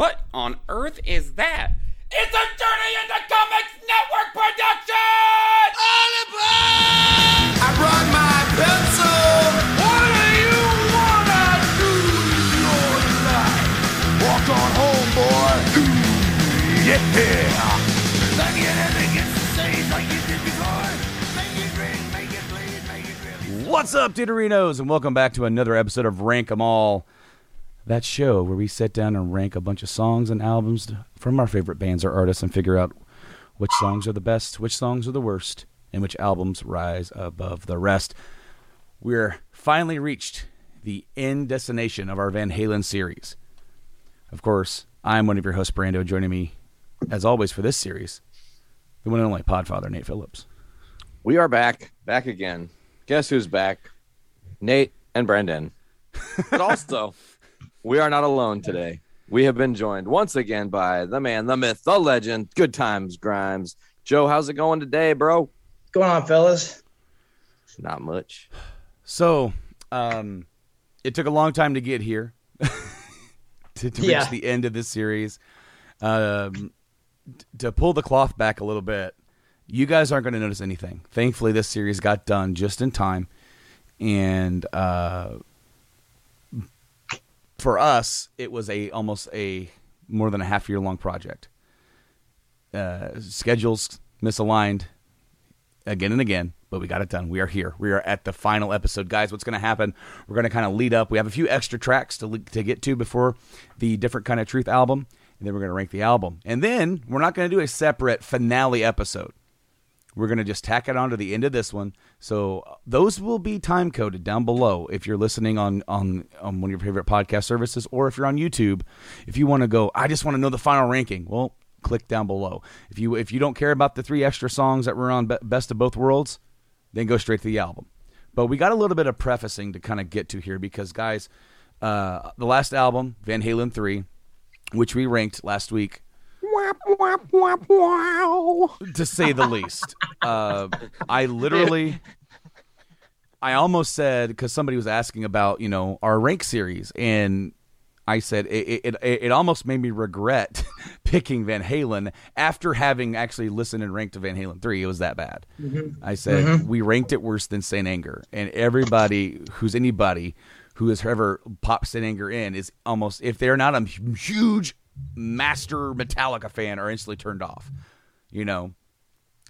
What on earth is that? It's a Journey into Comics Network production! All aboard! I brought my pencil. What do you wanna do with your life? Walk on home, boy. Yeah. Like you never get to say like you did before. Make it ring, make it bleed, make it really. What's up, Titterinos, and welcome back to another episode of Rank 'em All. That show where we sit down and rank a bunch of songs and albums from our favorite bands or artists and figure out which songs are the best, which songs are the worst, and which albums rise above the rest. We're finally reached the end destination of our Van Halen series. Of course, I'm one of your hosts, Brando. Joining me, as always, for this series, the one and only Podfather, Nate Phillips. We are back, back again. Guess who's back? Nate and Brendan. But also, we are not alone today. We have been joined once again by the man, the myth, the legend, Good Times Grimes. Joe, how's it going today, bro? What's going on, fellas? Not much. So, um, it took a long time to get here to, to Yeah. reach the end of this series. Um, to pull the cloth back a little bit, you guys aren't going to notice anything. Thankfully, this series got done just in time, and uh, for us, it was a almost a more than a half year long project. Uh, schedules misaligned again and again, but we got it done. We are here. We are at the final episode, guys. What's going to happen? We're going to kind of lead up. We have a few extra tracks to to get to before the different kind of truth album, and then we're going to rank the album. And then we're not going to do a separate finale episode. We're going to just tack it on to the end of this one. So those will be time coded down below if you're listening on, on, on one of your favorite podcast services or if you're on YouTube. If you want to go, I just want to know the final ranking. Well, click down below. If you if you don't care about the three extra songs that were on Be- Best of Both Worlds, then go straight to the album. But we got a little bit of prefacing to kind of get to here because guys, uh, the last album, Van Halen 3, which we ranked last week, to say the least. Uh, I literally, I almost said because somebody was asking about you know our rank series, and I said it it, it, it almost made me regret picking Van Halen after having actually listened and ranked to Van Halen three. It was that bad. I said we ranked it worse than Saint Anger, and everybody who's anybody who has ever popped Saint Anger in is almost if they're not a huge master Metallica fan are instantly turned off. You know,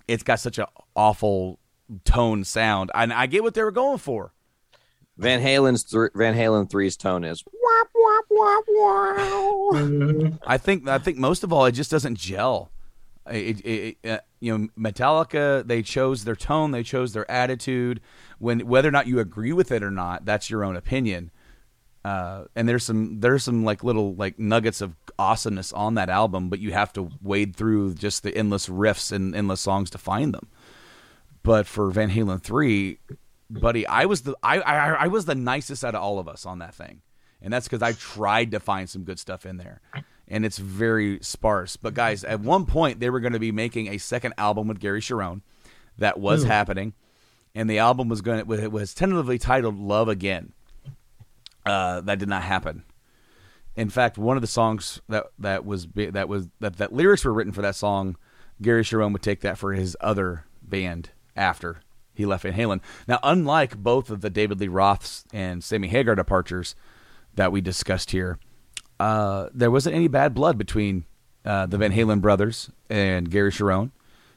it's got such an awful tone sound, and I get what they were going for. Van Halen's th- Van Halen 3's tone is wop wop wop wow. I think I think most of all, it just doesn't gel. It, it, it, uh, you know, Metallica they chose their tone, they chose their attitude. When whether or not you agree with it or not, that's your own opinion. Uh, and there's some there's some like little like nuggets of awesomeness on that album, but you have to wade through just the endless riffs and endless songs to find them. But for Van Halen three, buddy, I was the I, I I was the nicest out of all of us on that thing, and that's because I tried to find some good stuff in there, and it's very sparse. But guys, at one point they were going to be making a second album with Gary Cherone, that was happening, and the album was going to it was tentatively titled Love Again. Uh, that did not happen. In fact, one of the songs that that was that was that that lyrics were written for that song, Gary Cherone would take that for his other band after he left Van Halen. Now, unlike both of the David Lee Roths and Sammy Hagar departures that we discussed here, uh, there wasn't any bad blood between uh, the Van Halen brothers and Gary Cherone.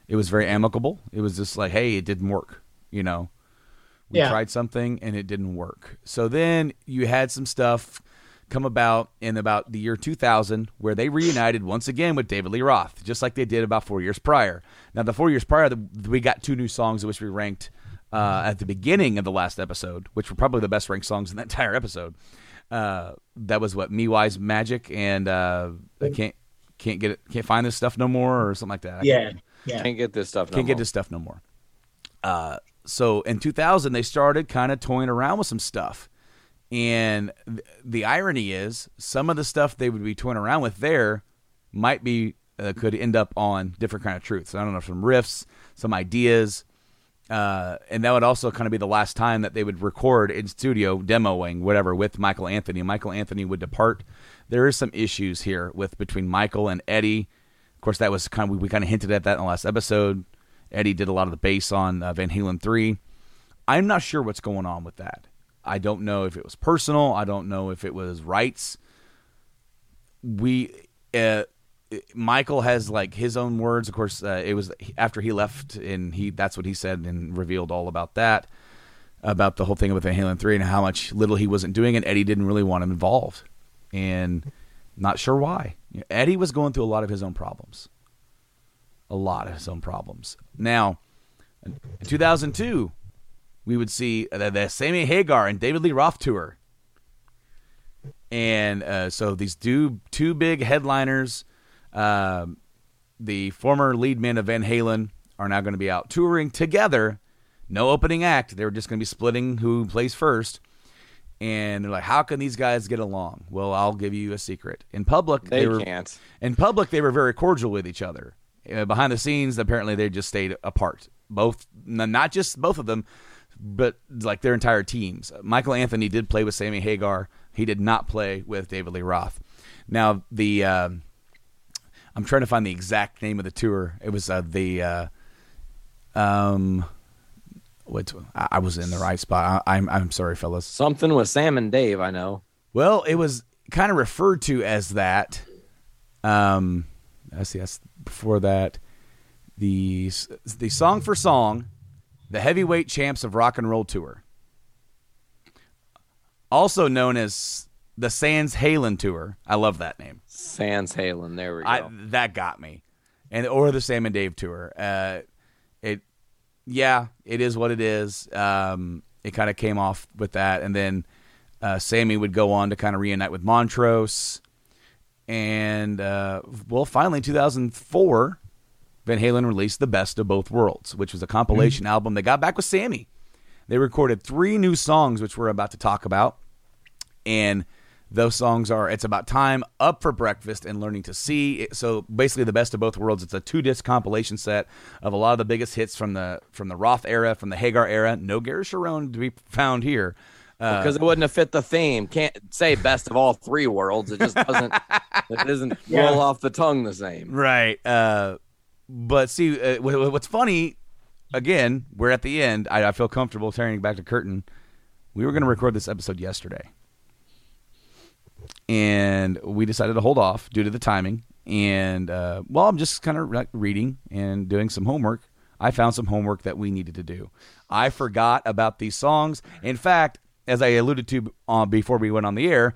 It was very amicable. It was just like, hey, it didn't work, you know. We Yeah. tried something and it didn't work. So then you had some stuff come about in about the year 2000 where they reunited once again with David Lee Roth, just like they did about four years prior. Now, the four years prior, the, we got two new songs which we ranked uh, at the beginning of the last episode, which were probably the best ranked songs in that entire episode. Uh, that was what Me Wise Magic and uh, I can't can't get it can't find this stuff no more or something like that. I Yeah, yeah. Can't get this stuff. No can't get this stuff no more. So in 2000, they started kind of toying around with some stuff. And th- the irony is, some of the stuff they would be toying around with there might be uh, could end up on different kind of truths. I don't know, some riffs, some ideas, uh, and that would also kind of be the last time that they would record in studio, demoing whatever with Michael Anthony. Michael Anthony would depart there is some issues here with between Michael and Eddie. Of course, that was kind of we kind of hinted at that in the last episode. Eddie did a lot of the bass on uh, Van Halen three. I'm not sure what's going on with that. I don't know if it was personal. I don't know if it was rights. We, uh, Michael has like his own words. Of course, uh, it was after he left, and he that's what he said and revealed all about that, about the whole thing with Van Halen three and how much little he wasn't doing, and Eddie didn't really want him involved, and not sure why. Eddie was going through a lot of his own problems, a lot of his own problems. Now, in 2002, we would see the, the Sammy Hagar and David Lee Roth tour. And uh, so these two, two big headliners, um, the former lead men of Van Halen, are now going to be out touring together. No opening act. They were just going to be splitting who plays first. And they're like, how can these guys get along? Well, I'll give you a secret. In public, They, were can't. in public, they were very cordial with each other. Uh, behind the scenes, apparently, they just stayed apart. Both, not just both of them, but like their entire teams. Michael Anthony did play with Sammy Hagar. He did not play with David Lee Roth. Now, the um, I'm trying to find the exact name of the tour. It was uh, the uh, um, what? I, I was in the right spot. I, I'm I'm sorry, fellas. Something with Sam and Dave, I know. Well, it was kind of referred to as that. Um, let's see, that's before that. The the song for song, the heavyweight champs of rock and roll tour, also known as the Sans Halen tour. I love that name. Sans Halen. There we go. I, that got me, and or the Sam and Dave tour. Uh, it, yeah, it is what it is. Um, it kind of came off with that, and then uh, Sammy would go on to kind of reunite with Montrose, and uh, well, finally, in 2004, Van Halen released "The Best of Both Worlds," which was a compilation album. They got back with Sammy. They recorded three new songs, which we're about to talk about, and those songs are "It's About Time," "Up for Breakfast," and "Learning to See." So basically, the best of both worlds. It's a two disc compilation set of a lot of the biggest hits from the from the Roth era, from the Hagar era. No Gary Cherone to be found here. Uh, because it wouldn't have fit the theme. Can't say best of all three worlds. It just doesn't. it doesn't roll off the tongue the same. Right. Uh, but see, uh, wh- wh- what's funny, again, we're at the end. I, I feel comfortable turning back to curtain. We were going to record this episode yesterday. And we decided to hold off due to the timing. And, uh, well, I'm just kind of re- reading and doing some homework. I found some homework that we needed to do. I forgot about these songs. In fact, as I alluded to uh, before we went on the air,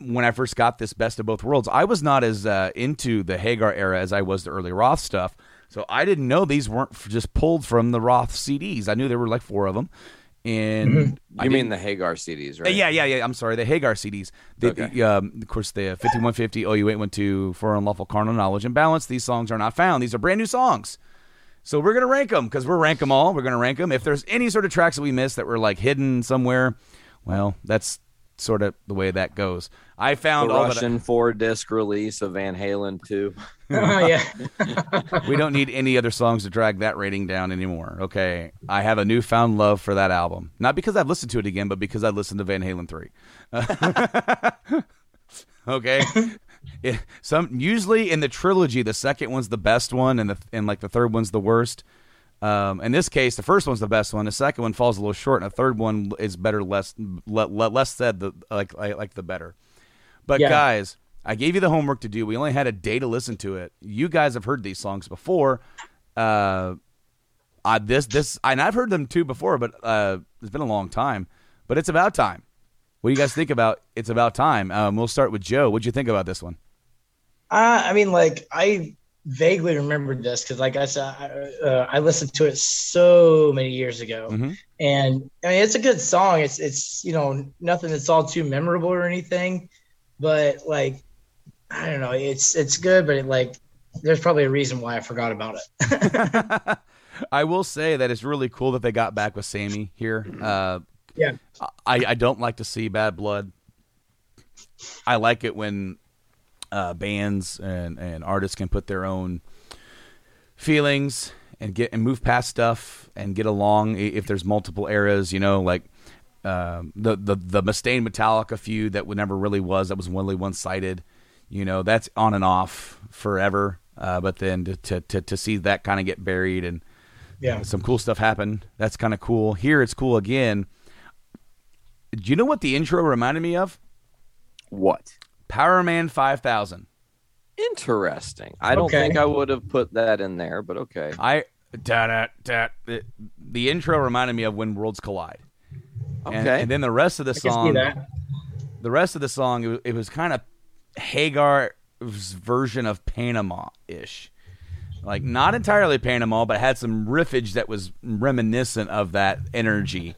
when I first got this best of both worlds, I was not as uh, into the Hagar era as I was the early Roth stuff. So I didn't know these weren't f- just pulled from the Roth CDs. I knew there were like four of them. And I You mean the Hagar CDs, right? yeah, yeah, yeah. I'm sorry, the Hagar CDs. The, Okay. the, um, of course, the 5150, OU 812 for unlawful carnal knowledge and balance. These songs are not found. These are brand new songs. So we're gonna rank them because we're rank them all. We're gonna rank them. If there's any sort of tracks that we missed that were like hidden somewhere, well, that's sort of the way that goes. I The found all that. Russian four disc release of Van Halen 2. Oh yeah. we don't need any other songs to drag that rating down anymore. Okay, I have a newfound love for that album, not because I've listened to it again, but because I listened to Van Halen three. okay, It- some usually in the trilogy, the second one's the best one, and the and like the third one's the worst. Um, in this case, the first one's the best one. The second one falls a little short, and the third one is better, less le, le- less said. The like I like the better. But Yeah. guys, I gave you the homework to do. We only had a day to listen to it. You guys have heard these songs before. Uh, I, this this and I've heard them too before, but uh, it's been a long time. But it's about time. What do you guys think about? It's about time. Um, we'll start with Joe. What'd you think about this one? Uh, I mean, like I vaguely remembered this because, like I said, I, uh, I listened to it so many years ago, Mhm. and I mean, it's a good song. It's it's you know nothing that's all too memorable or anything, but like I don't know, it's it's good, but it like there's probably a reason why I forgot about it. I will say that it's really cool that they got back with Sammy here. Uh, Yeah. I, I don't like to see bad blood. I like it when uh, bands and, and artists can put their own feelings and get and move past stuff and get along if there's multiple eras. You know, like um, the the the Mustaine Metallica feud that never really was that was really one sided. You know, that's on and off forever. Uh, but then to, to to to see that kind of get buried and Yeah. some cool stuff happen, that's kind of cool. Here it's cool again. Do you know what the intro reminded me of? What? Power Man Five Thousand. Interesting. I don't Okay. think I would have put that in there, but okay. I da da da. The, the intro reminded me of when worlds collide. And, Okay. and then the rest of the I can see song, that. the rest of the song, it was, it was kind of Hagar's version of Panama ish. Like not entirely Panama, but had some riffage that was reminiscent of that energy.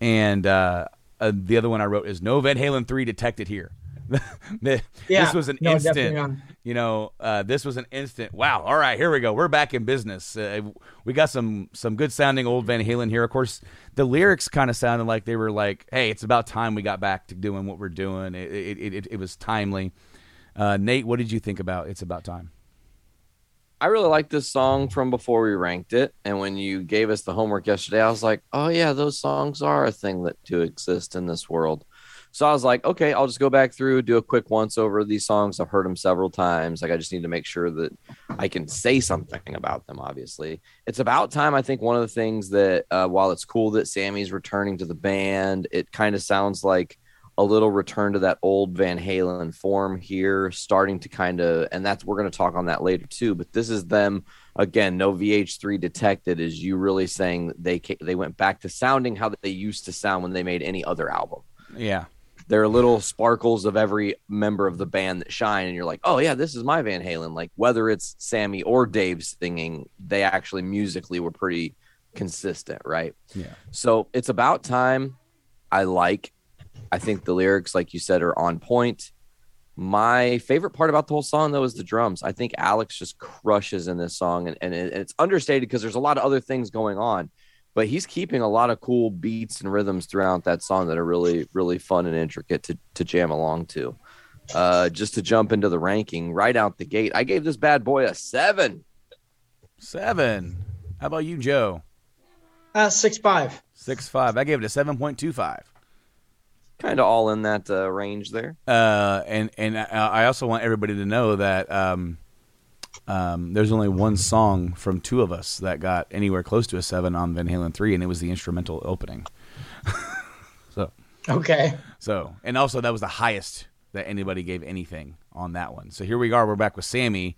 And uh, uh, the other one I wrote is No Van Halen three detected here. The- Yeah. This was an No, instant. You know, uh, this was an instant. Wow! All right, here we go. We're back in business. Uh, we got some some good sounding old Van Halen here. Of course, the lyrics kind of sounded like they were like, "Hey, it's about time we got back to doing what we're doing." It it it, it, it was timely. Uh, Nate, what did you think about "It's About Time"? I really liked this song from before we ranked it. And when you gave us the homework yesterday, I was like, oh, yeah, those songs are a thing that do exist in this world. So I was like, okay, I'll just go back through, do a quick once over these songs. I've heard them several times. Like, I just need to make sure that I can say something about them, obviously. It's about time. I think one of the things that, uh, while it's cool that Sammy's returning to the band, it kind of sounds like a little return to that old Van Halen form here, starting to kind of, and that's we're going to talk on that later too. But this is them again. No VH3 detected. Is you really saying they they went back to sounding how they used to sound when they made any other album? Yeah, There are little sparkles of every member of the band that shine, and you're like, oh yeah, this is my Van Halen. Like whether it's Sammy or Dave singing, they actually musically were pretty consistent, right? yeah, So it's about time. I like. I think the lyrics, like you said, are on point. My favorite part about the whole song, though, is the drums. I think Alex just crushes in this song, and, and, it- it's understated because there's a lot of other things going on, but he's keeping a lot of cool beats and rhythms throughout that song that are really, really fun and intricate to, to jam along to. Uh, just to jump into the ranking right out the gate, I gave this bad boy a seven. seven. How about you, Joe? Uh, six five. Six five. I gave it a seven point two five. Kind of all in that uh, range there. Uh, and and I I also want everybody to know that um, um, there's only one song from two of us that got anywhere close to a seven on Van Halen three, and it was the instrumental opening. so Okay. so and also that was the highest that anybody gave anything on that one. So here we are. We're back with Sammy,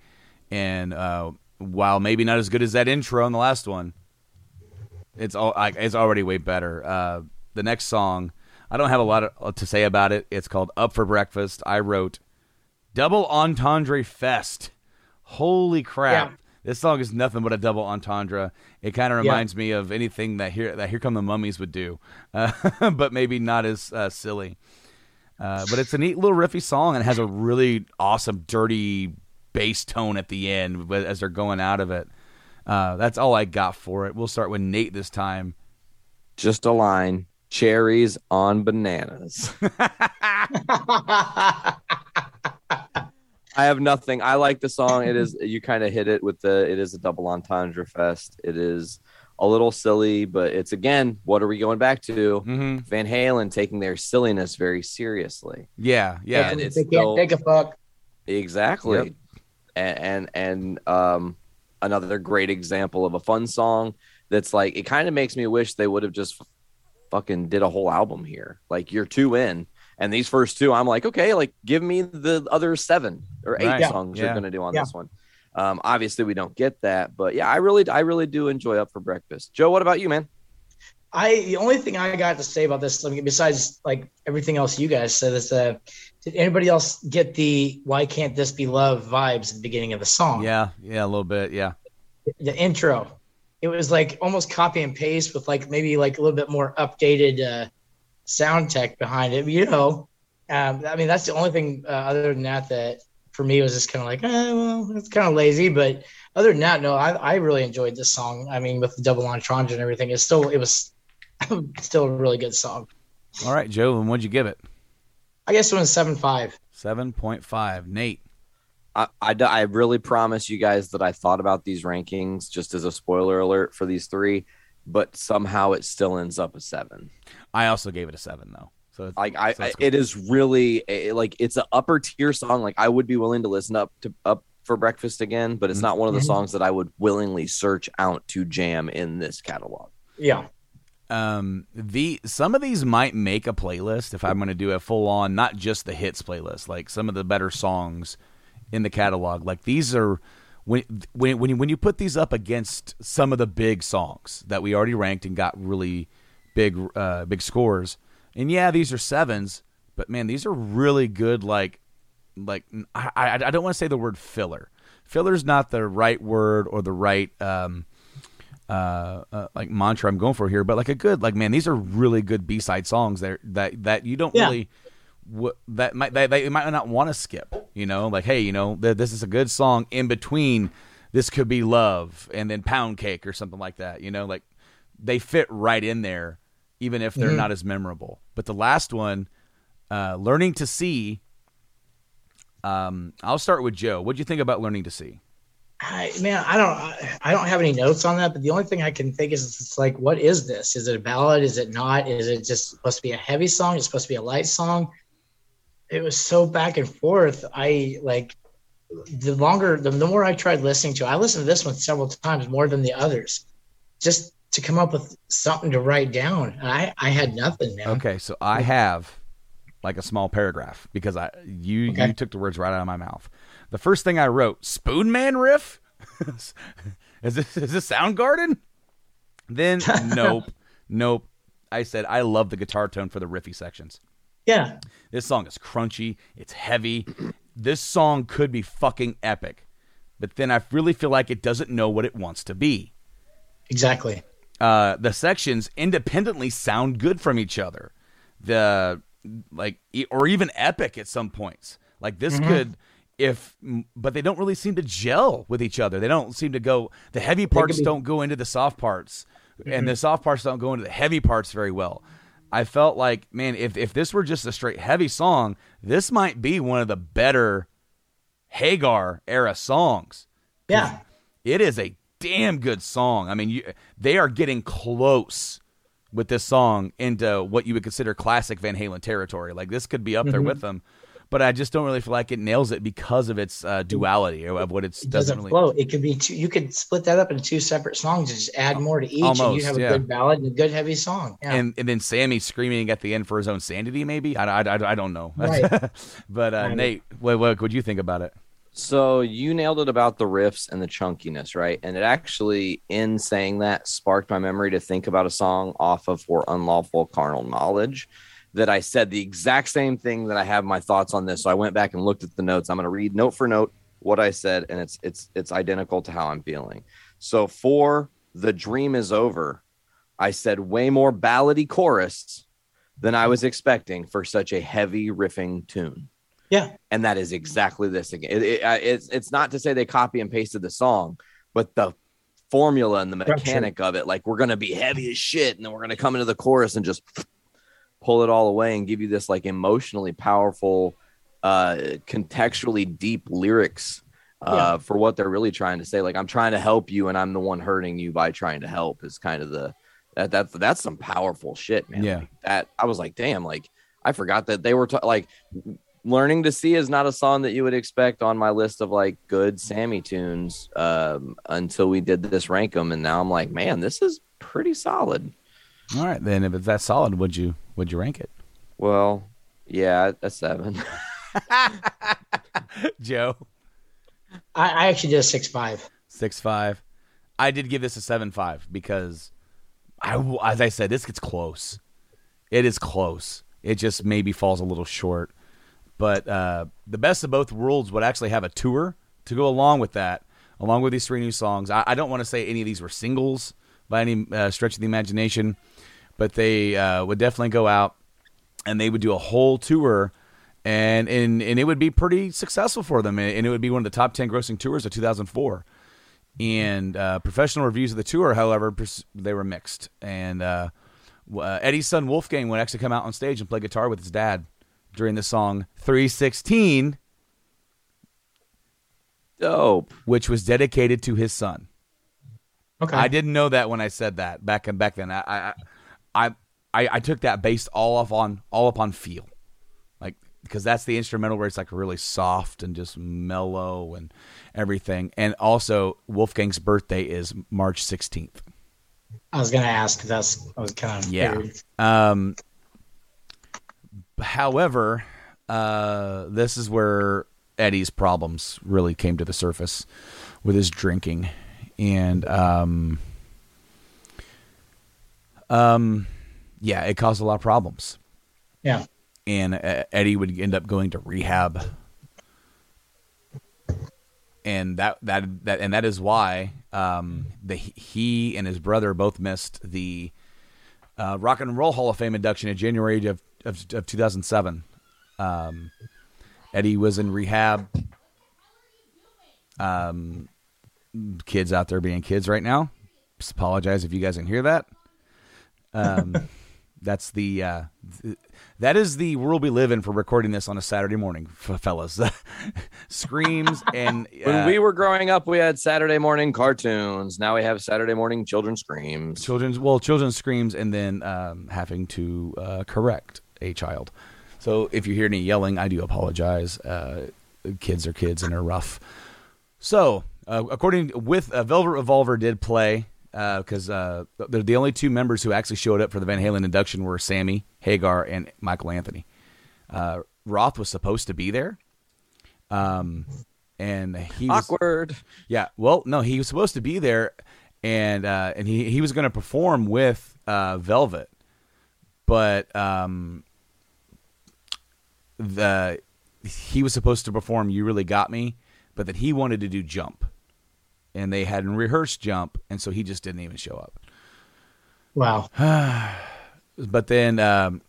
and uh, while maybe not as good as that intro on the last one, it's all like it's already way better. Uh, the next song, I don't have a lot of, to say about it. It's called "Up for Breakfast." I wrote "Double Entendre Fest." Holy crap! Yeah. This song is nothing but a double entendre. It kind of Yeah. reminds me of anything that here that Here Come the Mummies would do, uh, but maybe not as uh, silly. Uh, but it's a neat little riffy song and has a really awesome, dirty bass tone at the end as they're going out of it. Uh, that's all I got for it. We'll start with Nate this time. Just a line cherries on bananas. I have nothing. I like the song. It is you kind of hit it with the it is a double entendre fest. It is a little silly, but it's again, what are we going back to? Mm-hmm. Van Halen taking their silliness very seriously. Yeah, yeah, And they can't still- take a fuck. Exactly. Yep. And, and and um another great example of a fun song that's like it kind of makes me wish they would have just fucking did a whole album here. Like you're two in and these first two I'm like, okay, like give me the other seven or eight Right. songs Yeah. you're going to do on Yeah. this one. Um obviously we don't get that, but yeah, I really I really do enjoy Up for Breakfast. Joe, what about you, man? I the only thing I got to say about this, I mean, besides like everything else you guys said, is uh, did anybody else get the "Why can't this be love" vibes at the beginning of the song? yeah, yeah, a little bit. Yeah, the intro. It was like almost copy and paste with like maybe like a little bit more updated uh, sound tech behind it. You know, um, I mean that's the only thing uh, other than that that for me was just kind of like, eh, well, it's kind of lazy. But other than that, no, I, I really enjoyed this song. I mean, with the double entendre and everything, it's still it was still a really good song. All right, Joe, and what'd you give it? I guess it was seven five. Seven point five. Nate. I I really promise you guys that I thought about these rankings just as a spoiler alert for these three. But somehow it still ends up a seven. I also gave it a seven though. So it's, Like I, so it's I it is really a, like it's an upper tier song. Like I would be willing to listen up to up for breakfast again, but it's not one of the Mhm. songs that I would willingly search out to jam in this catalog. Yeah. um the some of these might make a playlist if I'm going to do a full on not just the hits playlist, like some of the better songs in the catalog. Like these are when when when you, when you put these up against some of the big songs that we already ranked and got really big uh big scores. And yeah, these are sevens, but man, these are really good like like I I, I don't want to say the word filler. Filler's not the right word or the right um uh, uh, like mantra I'm going for here, but like a good like man, these are really good B side songs that that that you don't Yeah. really w- that might they, they might not want to skip. You know, like hey, you know, th- this is a good song in between. This could be love and then pound cake or something like that. You know, like they fit right in there, even if they're not as memorable. But the last one, uh, learning to see. Um, I'll start with Joe. what do you think about learning to see? I, man, I don't, I, I don't have any notes on that, but the only thing I can think is it's like, what is this? Is it a ballad? Is it not? Is it just supposed to be a heavy song? Is it supposed to be a light song? It was so back and forth. I like the longer, the, the more I tried listening to, I listened to this one several times more than the others, just to come up with something to write down. I, I had nothing, man. Okay, so I have like a small paragraph because I you Okay. you took the words right out of my mouth. The first thing I wrote, Spoonman riff? is this is this Soundgarden? Then nope. Nope. I said I love the guitar tone for the riffy sections. Yeah. This song is crunchy, it's heavy. This song could be fucking epic. But then I really feel like it doesn't know what it wants to be Exactly. uh, the sections independently sound good from each other. The like, or even epic at some points. Like this could, if, but they don't really seem to gel with each other. They don't seem to go. The heavy parts be- don't go into the soft parts, and the soft parts don't go into the heavy parts very well. I felt like, man, if if this were just a straight heavy song, this might be one of the better Hagar era songs Yeah. it is a damn good song. I mean, you, they are getting close with this song into what you would consider classic Van Halen territory. Like this could be up Mm-hmm. there with them, but I just don't really feel like it nails it because of its uh, duality of of what it's It doesn't doesn't really. flow. It could be two. You could split that up into two separate songs and just add more to each, and you have a yeah. good ballad and a good heavy song. Yeah. And and then Sammy screaming at the end for his own sanity, maybe I, I, I, I don't know. Right. but uh, Nate, what what would you think about it? So you nailed it about the riffs and the chunkiness, right? And it actually, in saying that, sparked my memory to think about a song off of For Unlawful Carnal Knowledge that I said the exact same thing that I have my thoughts on this. So I went back and looked at the notes. I'm going to read note for note what I said, and it's it's it's identical to how I'm feeling. So for The Dream Is Over, I said way more ballady chorus than I was expecting for such a heavy riffing tune yeah. and that is exactly this again. It, it, it's it's not to say they copy and pasted the song, but the formula and the mechanic of it, like we're gonna be heavy as shit, and then we're gonna come into the chorus and just pull it all away and give you this like emotionally powerful, uh, contextually deep lyrics. Uh, for what they're really trying to say, like I'm trying to help you, and I'm the one hurting you by trying to help, is kind of the that that that's some powerful shit, man. Yeah. Like, that I was like, damn, like I forgot that they were ta- like learning to see is not a song that you would expect on my list of like good Sammy tunes um, until we did this rank them, and now I'm like, man, this is pretty solid. All right, then if it's that solid, would you would you rank it, Well, yeah, a seven. Joe? I, I actually did a six five. Six five. I did give this a seven five because I, w- as I said, this gets close. It is close. It just maybe falls a little short. But uh, the best of both worlds would actually have a tour to go along with that, along with these three new songs. I, I don't want to say any of these were singles by any uh, stretch of the imagination, but they uh, would definitely go out and they would do a whole tour. And, and and it would be pretty successful for them, and it would be one of the top ten grossing tours of 2004 and uh, professional reviews of the tour, however, pers- they were mixed. And uh, uh, Eddie's son Wolfgang would actually come out on stage and play guitar with his dad during the song 316, Dope. which was dedicated to his son. Okay. I didn't know that when I said that back and back then. I I I, I, I took that based all off on all upon feel, like because that's the instrumental where it's like really soft and just mellow and everything. And also, Wolfgang's birthday is March sixteenth. I was gonna ask. That's I was kind of Yeah. Um, however, uh, this is where Eddie's problems really came to the surface with his drinking, and um, um, yeah, it caused a lot of problems. Yeah. And uh, Eddie would end up going to rehab, and that that that and that is why um, the he and his brother both missed the uh, Rock and Roll Hall of Fame induction in January of of, of 2007. Um, Eddie was in rehab. Um, kids out there being kids right now. Just apologize if you guys didn't hear that. Um, that's the uh, th- that is the world we live in for recording this on a Saturday morning, f- fellas. Screams and When uh, we were growing up, we had Saturday morning cartoons. Now we have Saturday morning children screams. children's well children's screams and then um, having to uh, correct a child so if you hear any yelling i do apologize uh, kids are kids and they're rough so uh, according with uh, velvet revolver did play because uh, they're the only two members who actually showed up for the van halen induction were sammy hagar and michael anthony uh, roth was supposed to be there um, and he was Awkward. yeah. Well, no, he was supposed to be there, and uh, and he he was going to perform with uh, Velvet, but um, the he was supposed to perform "You Really Got Me," but that he wanted to do "Jump," and they hadn't rehearsed "Jump," and so he just didn't even show up. Wow. But then um,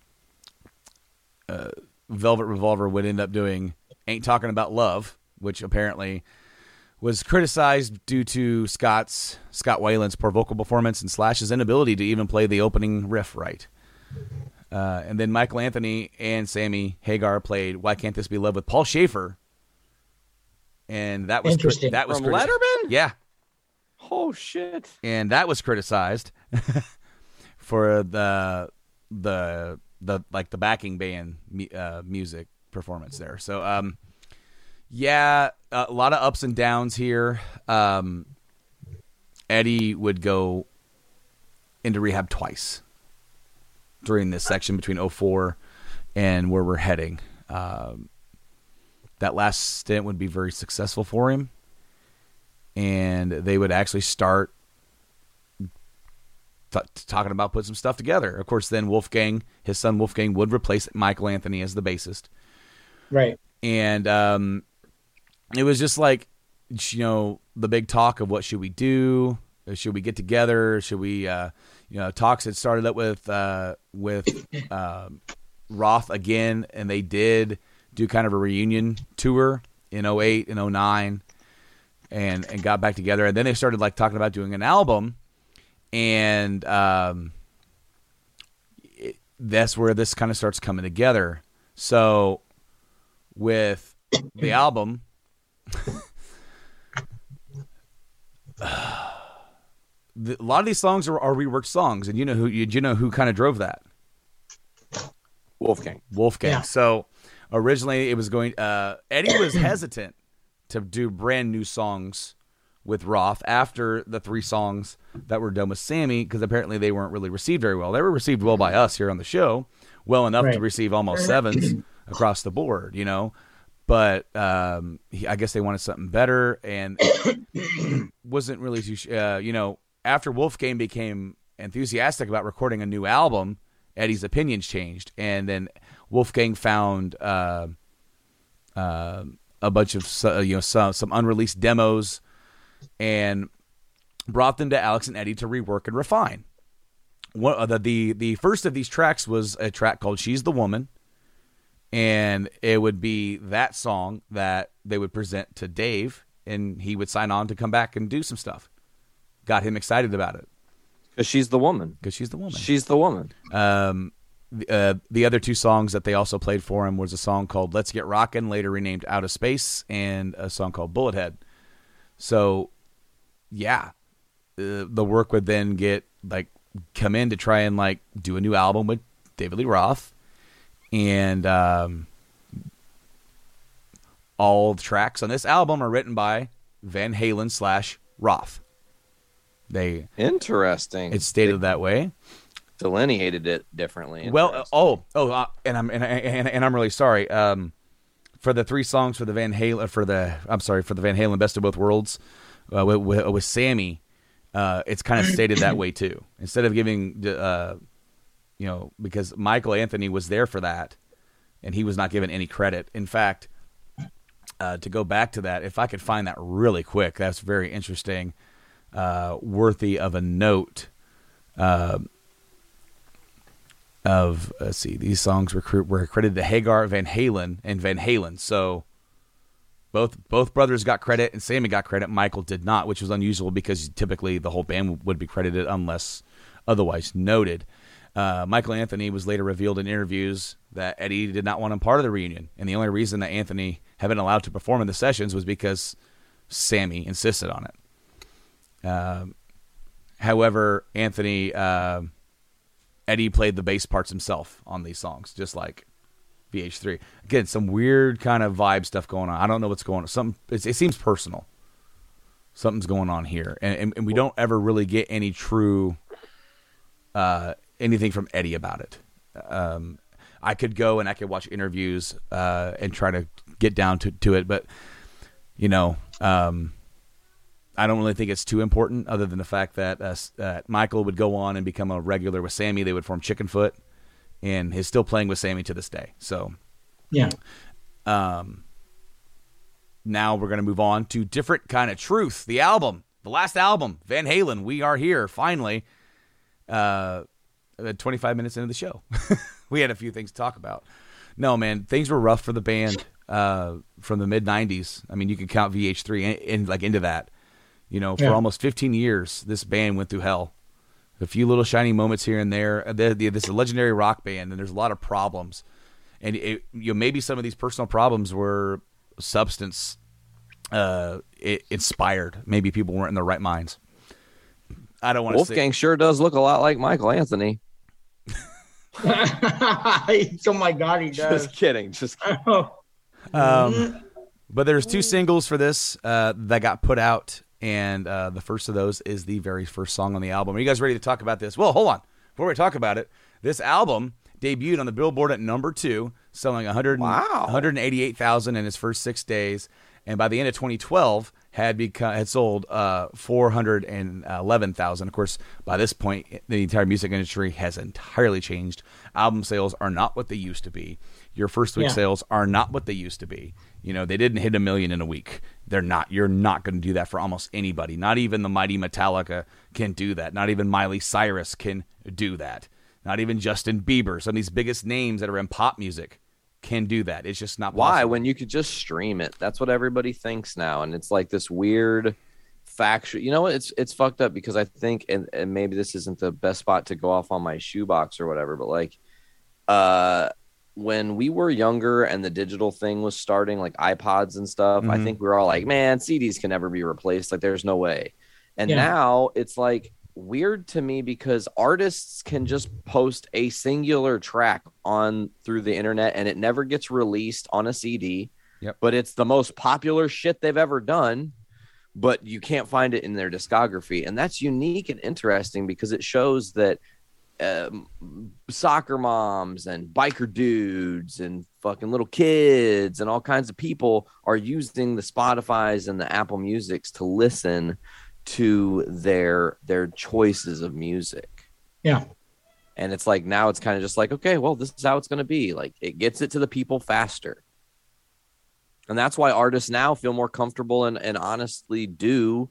uh, Velvet Revolver would end up doing "Ain't Talking About Love," which apparently was criticized due to Scott's Scott Weiland's poor vocal performance and Slash's inability to even play the opening riff right. Uh, and then Michael Anthony and Sammy Hagar played "Why Can't This Be Love" with Paul Shaffer, and that was Interesting. that was From Letterman? Yeah, Oh shit. and that was criticized for the the the like the backing band uh, music performance there. So um, yeah, a lot of ups and downs here. Um, Eddie would go into rehab twice during this section between 04 and where we're heading. Um, that last stint would be very successful for him, and they would actually start t- talking about putting some stuff together. Of course, then Wolfgang, his son Wolfgang, would replace Michael Anthony as the bassist, Right. and um, it was just like, you know, the big talk of what should we do? Should we get together? Should we, uh, you know, talks had started up with uh, with um, Roth again, and they did do kind of a reunion tour in 08 and 09 and and got back together and then they started like talking about doing an album and um it, that's where this kind of starts coming together so with the album the, a lot of these songs are, are reworked songs and you know who you, you know who kind of drove that Wolfgang. Wolfgang. Yeah. So originally it was going. Uh, Eddie was hesitant to do brand new songs with Roth after the three songs that were done with Sammy because apparently they weren't really received very well. They were received well by us here on the show, well enough to receive almost sevens across the board, you know. But um, he, I guess they wanted something better and wasn't really too. sh- Uh, you know, after Wolfgang became enthusiastic about recording a new album, Eddie's opinions changed, and then Wolfgang found uh, uh, a bunch of you know some some unreleased demos, and brought them to Alex and Eddie to rework and refine. One, uh, the, the the first of these tracks was a track called "She's the Woman," and it would be that song that they would present to Dave, and he would sign on to come back and do some stuff. Got him excited about it Because she's the woman. because she's the woman. She's the woman. Um, uh, the other two songs that they also played for him was a song called "Let's Get Rockin'," later renamed "Out of Space," and a song called "Bullet Head." So, yeah, uh, the work would then get like come in to try and like do a new album with David Lee Roth, and um, all the tracks on this album are written by Van Halen slash Roth. They Interesting. it's stated that way. Delineated it differently. Well, uh, oh, oh, uh, and I'm and, and, and I'm really sorry. Um, for the three songs for the Van Halen for the I'm sorry for the Van Halen Best of Both Worlds uh, with, with, with Sammy, uh, it's kind of stated that way too. Instead of giving, uh, you know, because Michael Anthony was there for that, and he was not given any credit. In fact, uh, to go back to that, if I could find that really quick, that's very interesting, uh, worthy of a note. Uh, of let's see, these songs were were credited to Hagar Van Halen and Van Halen. So both both brothers got credit and Sammy got credit. Michael did not, which was unusual because typically the whole band would be credited unless otherwise noted. Uh, Michael Anthony was later revealed in interviews that Eddie did not want him part of the reunion, and the only reason that Anthony had been allowed to perform in the sessions was because Sammy insisted on it. Um however, Anthony uh, Eddie played the bass parts himself on these songs, just like VH3. Again, some weird kind of vibe stuff going on. I don't know what's going on. Some it, it seems personal. Something's going on here, and, and and we don't ever really get any true uh, anything from Eddie about it. Um, I could go and I could watch interviews uh, and try to get down to, to it, but you know, um, I don't really think it's too important, other than the fact that uh, uh, Michael would go on and become a regular with Sammy. They would form Chickenfoot, and he's still playing with Sammy to this day. So Yeah. um, now we're going to move on to different kind of truth. The album, the last album, Van Halen. We are here finally. Uh, uh, 25 minutes into the show, we had a few things to talk about. No, man, things were rough for the band uh, from the mid 90s. I mean, you can count VH3 in, in like into that. You know, for Yeah. almost 15 years, this band went through hell. A few little shiny moments here and there. Uh, they- they- This is a legendary rock band, and there's a lot of problems. And it, you know, maybe some of these personal problems were substance uh, i inspired. Maybe people weren't in their right minds. I don't want to say. Wolfgang sure does look a lot like Michael Anthony. oh my god, he does. Just kidding. Just kidding. Um, but there's two singles for this uh, that got put out, and uh, the first of those is the very first song on the album. Are you guys ready to talk about this? Well, hold on. Before we talk about it, this album debuted on the Billboard at number two, selling 100, Wow. 188,000 in its first six days, and by the end of 2012 had become had sold uh, 411,000. Of course, by this point, the entire music industry has entirely changed. Album sales are not what they used to be. Your first week Yeah. sales are not what they used to be. You know, they didn't hit a million in a week. They're not. You're not going to do that for almost anybody. Not even the mighty Metallica can do that. Not even Miley Cyrus can do that. Not even Justin Bieber. Some of these biggest names that are in pop music can do that. It's just not Why? possible. When you could just stream it. That's what everybody thinks now. And it's like this weird factual you know what? It's it's fucked up because I think and, and maybe this isn't the best spot to go off on my shoebox or whatever, but like uh when we were younger and the digital thing was starting, like iPods and stuff, I Mhm. think we were all like, Man, CDs can never be replaced. Like there's no way. And Yeah. now it's like weird to me because artists can just post a singular track on through the internet and it never gets released on a CD. Yep. But it's the most popular shit they've ever done, but you can't find it in their discography. And that's unique and interesting because it shows that um, soccer moms and biker dudes and fucking little kids and all kinds of people are using the Spotify's and the Apple Musics to listen to their their choices of music. Yeah. And it's like now it's kind of just like, okay, well, this is how it's going to be. Like it gets it to the people faster. And that's why artists now feel more comfortable and, and honestly do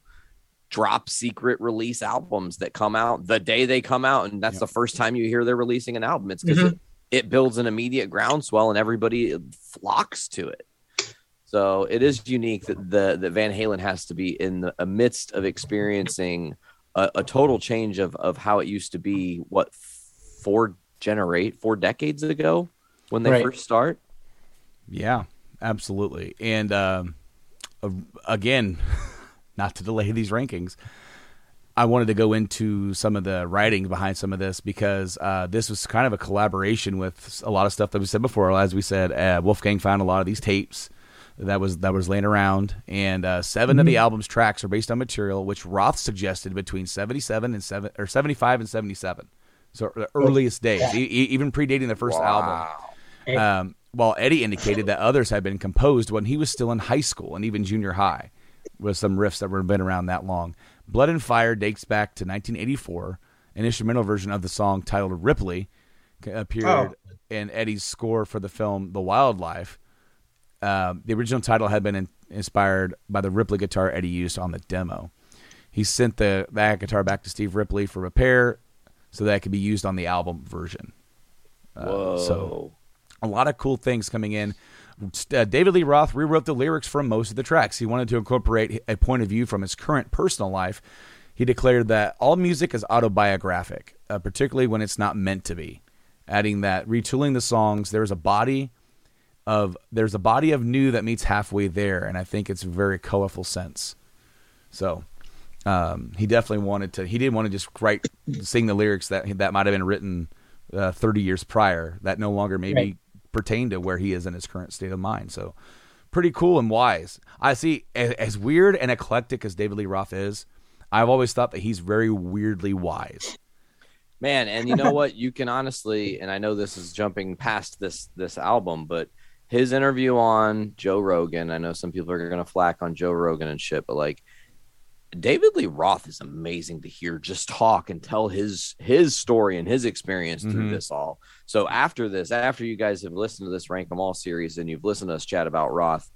drop secret release albums that come out the day they come out. And that's Yep. the first time you hear they're releasing an album. It's because Mhm. it, it builds an immediate groundswell and everybody flocks to it. So it is unique that the that Van Halen has to be in the midst of experiencing a, a total change of of how it used to be. What four generate four decades ago when they Right. first start. Yeah, absolutely. And um, uh, again, not to delay these rankings, I wanted to go into some of the writing behind some of this because uh, this was kind of a collaboration with a lot of stuff that we said before. As we said, uh, Wolfgang found a lot of these tapes that was that was laying around, and uh, 7 of the album's tracks are based on material which Roth suggested between seventy seven and seven or seventy five and seventy seven, so the earliest days, e- e- even predating the first album. Um, while Eddie indicated that others had been composed when he was still in high school and even junior high, with some riffs that were been around that long. Blood and Fire dates back to 1984. An instrumental version of the song titled Ripley appeared Oh. in Eddie's score for the film The Wild Life. Um, the original title had been in- inspired by the Ripley guitar Eddie used on the demo. He sent the that guitar back to Steve Ripley for repair so that it could be used on the album version. Uh, Whoa. So a lot of cool things coming in. Uh, David Lee Roth rewrote the lyrics for most of the tracks. He wanted to incorporate a point of view from his current personal life. He declared that all music is autobiographic, uh, particularly when it's not meant to be. Adding that retooling the songs, there's a body of there's a body of new that meets halfway there, and I think it's a very colorful sense. So um, he definitely wanted to. He didn't want to just write sing the lyrics that that might have been written uh, 30 years prior that no longer maybe Right. Pertain to where he is in his current state of mind. So pretty cool and wise. I see as, weird and eclectic as David Lee Roth is. I've always thought that he's very weirdly wise. man and you know what you can honestly and i know this is jumping past this this album but his interview on joe rogan i know some people are going to flack on joe rogan and shit but like david lee roth is amazing to hear just talk and tell his his story and his experience through Mhm. this all so after this after you guys have listened to this rank them all series and you've listened to us chat about roth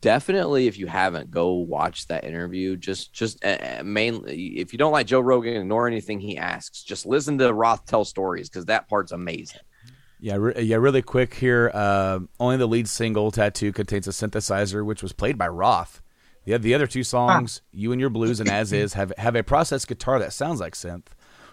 definitely if you haven't go watch that interview just just uh, mainly if you don't like joe rogan ignore anything he asks just listen to roth tell stories because that part's amazing Yeah, re- yeah. Really quick here. Uh, only the lead single "Tattoo" contains a synthesizer, which was played by Roth. The the other two songs, "You and Your Blues" and "As Is," have have a processed guitar that sounds like synth.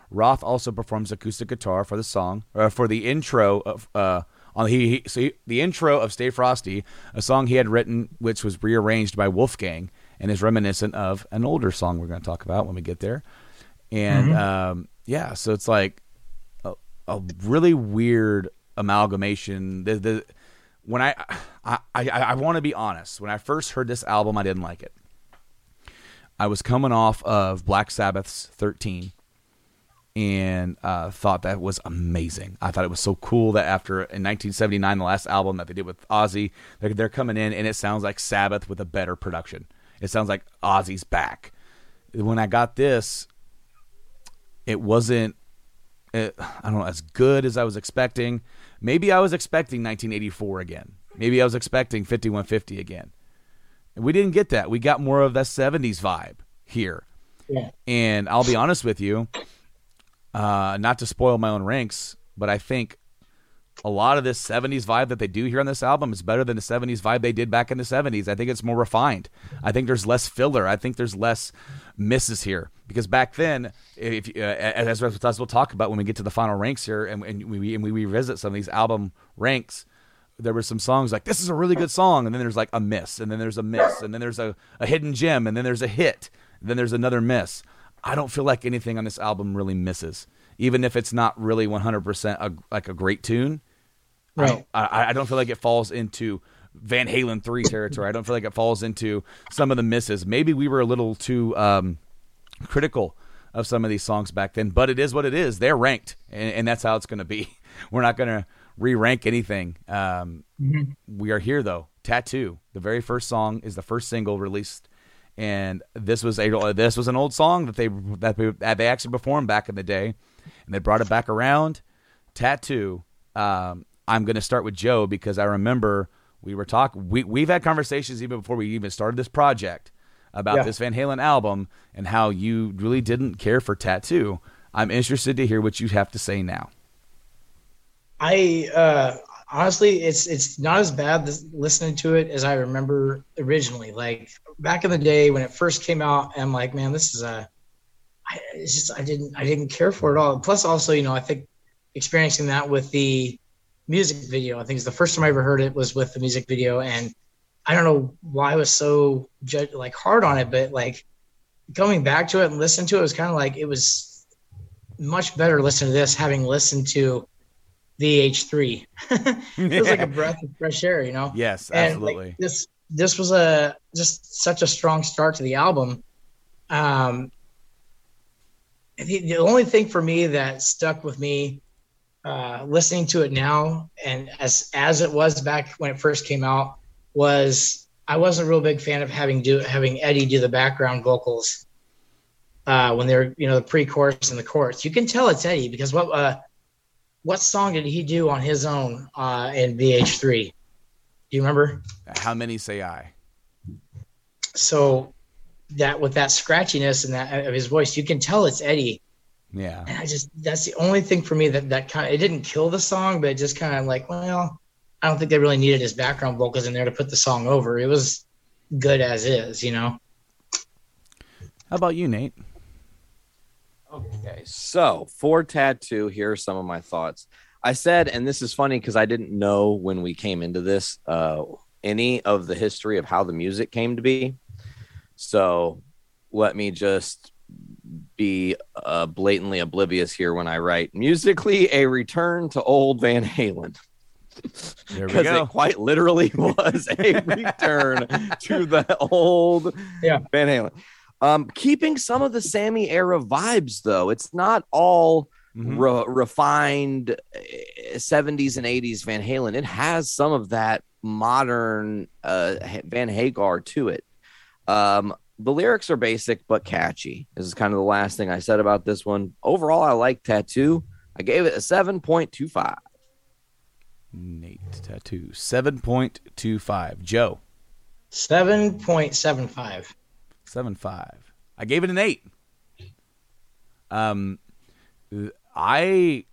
Roth also performs acoustic guitar for the song, or for the intro of uh, on he, he so he, the intro of "Stay Frosty," a song he had written, which was rearranged by Wolfgang and is reminiscent of an older song we're going to talk about when we get there. And um, yeah, so it's like a, a really weird amalgamation. The, the when I I I, I want to be honest, when I first heard this album, I didn't like it. I was coming off of Black Sabbath's 13 and uh, thought that was amazing. I thought it was so cool that after in 1979, the last album that they did with Ozzy, they're, they're coming in and it sounds like Sabbath with a better production. It sounds like Ozzy's back. When I got this, it wasn't it, I don't know as good as I was expecting. Maybe I was expecting 1984 again. Maybe I was expecting 5150 again. And we didn't get that. We got more of that 70s vibe here. Yeah. And I'll be honest with you, uh, not to spoil my own ranks, but I think a lot of this 70s vibe that they do here on this album is better than the 70s vibe they did back in the 70s. I think it's more refined. I think there's less filler. I think there's less misses here because back then, if uh, as, as we'll talk about when we get to the final ranks here and, and we and we revisit some of these album ranks, there were some songs like this is a really good song, and then there's like a miss, and then there's a miss, and then there's a, a hidden gem, and then there's a hit, then there's another miss. I don't feel like anything on this album really misses, even if it's not really 100% a, like a great tune. Right. I, I don't feel like it falls into Van Halen 3 territory. I don't feel like it falls into some of the misses. Maybe we were a little too um, critical of some of these songs back then, but it is what it is. They're ranked, and, and that's how it's going to be. We're not going to re rank anything. Um, We are here, though. Tattoo, the very first song, is the first single released. And this was a this was an old song that they that they, that they actually performed back in the day, and they brought it back around. Tattoo. Um, I'm going to start with Joe because I remember we were talking. We we've had conversations even before we even started this project about Yeah. this Van Halen album and how you really didn't care for Tattoo. I'm interested to hear what you have to say now. I uh, honestly, it's it's not as bad this, listening to it as I remember originally. Like back in the day when it first came out, I'm like, man, this is a. I, it's just I didn't I didn't care for it all. Plus, also, you know, I think experiencing that with the music video, I think it's the first time I ever heard it was with the music video, and I don't know why I was so like hard on it, but like coming back to it and listening to it, it was kind of like it was much better listening to this having listened to the H3. it was like a breath of fresh air, you know? Yes, absolutely. like this this was a just such a strong start to the album. Um the, the only thing for me that stuck with me uh listening to it now and as as it was back when it first came out was I wasn't a real big fan of having do having Eddie do the background vocals uh when they're you know the pre-chorus and the chorus. You can tell it's Eddie because what uh what song did he do on his own uh in VH3? Do you remember? How many say I? so that with that scratchiness and that of his voice, you can tell it's Eddie. Yeah. And I just that's the only thing for me that that kind of it didn't kill the song, but it just kind of like, well, I don't think they really needed his background vocals in there to put the song over. It was good as is, you know. How about you, Nate? Okay, so for tattoo, here are some of my thoughts. I said, and this is funny because I didn't know when we came into this uh, any of the history of how the music came to be. So let me just be uh, blatantly oblivious here when I write musically a return to old Van Halen There we because it quite literally was a return to the old Yeah. Van Halen. Um, keeping some of the Sammy era vibes though. It's not all Mhm. re- refined uh, 70s and 80s Van Halen. It has some of that modern uh, Van Hagar to it. Um, the lyrics are basic but catchy. This is kind of the last thing I said about this one. Overall, I like Tattoo. I gave it a 7.25. Nate tattoo seven point two five. Joe Seven point seven five. seven five. I gave it an eight. Um, I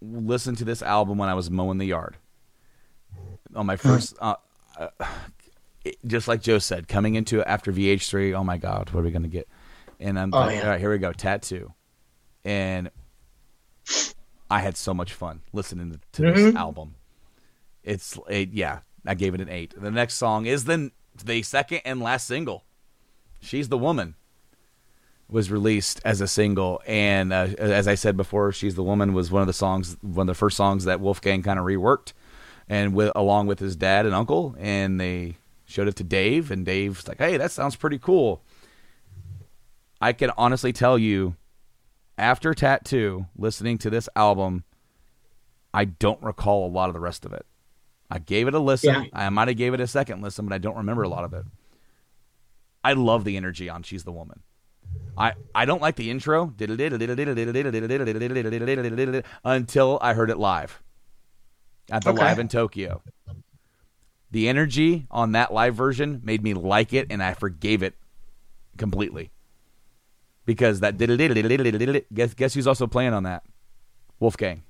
listened to this album when I was mowing the yard. On my first, uh, uh, it- just like Joe said, coming into after VH3. Oh my God, what are we gonna get? And I'm Oh, like, yeah. all right, here we go, tattoo, and I had so much fun listening to, to this album. It's it, yeah, I gave it an eight. The next song is the the second and last single. She's the woman was released as a single, and uh, as I said before, "She's the Woman" was one of the songs, one of the first songs that Wolfgang kind of reworked, and with along with his dad and uncle, and they showed it to Dave, and Dave's like, "Hey, that sounds pretty cool." I can honestly tell you, after Tattoo, listening to this album, I don't recall a lot of the rest of it. I gave it a listen. Yeah. I might have gave it a second listen, but I don't remember a lot of it. I love the energy on "She's the Woman." I, I don't like the intro until I heard it live at the Okay. live in Tokyo. The energy on that live version made me like it, and I forgave it completely because that did it guess guess who's also playing on that? Wolfgang.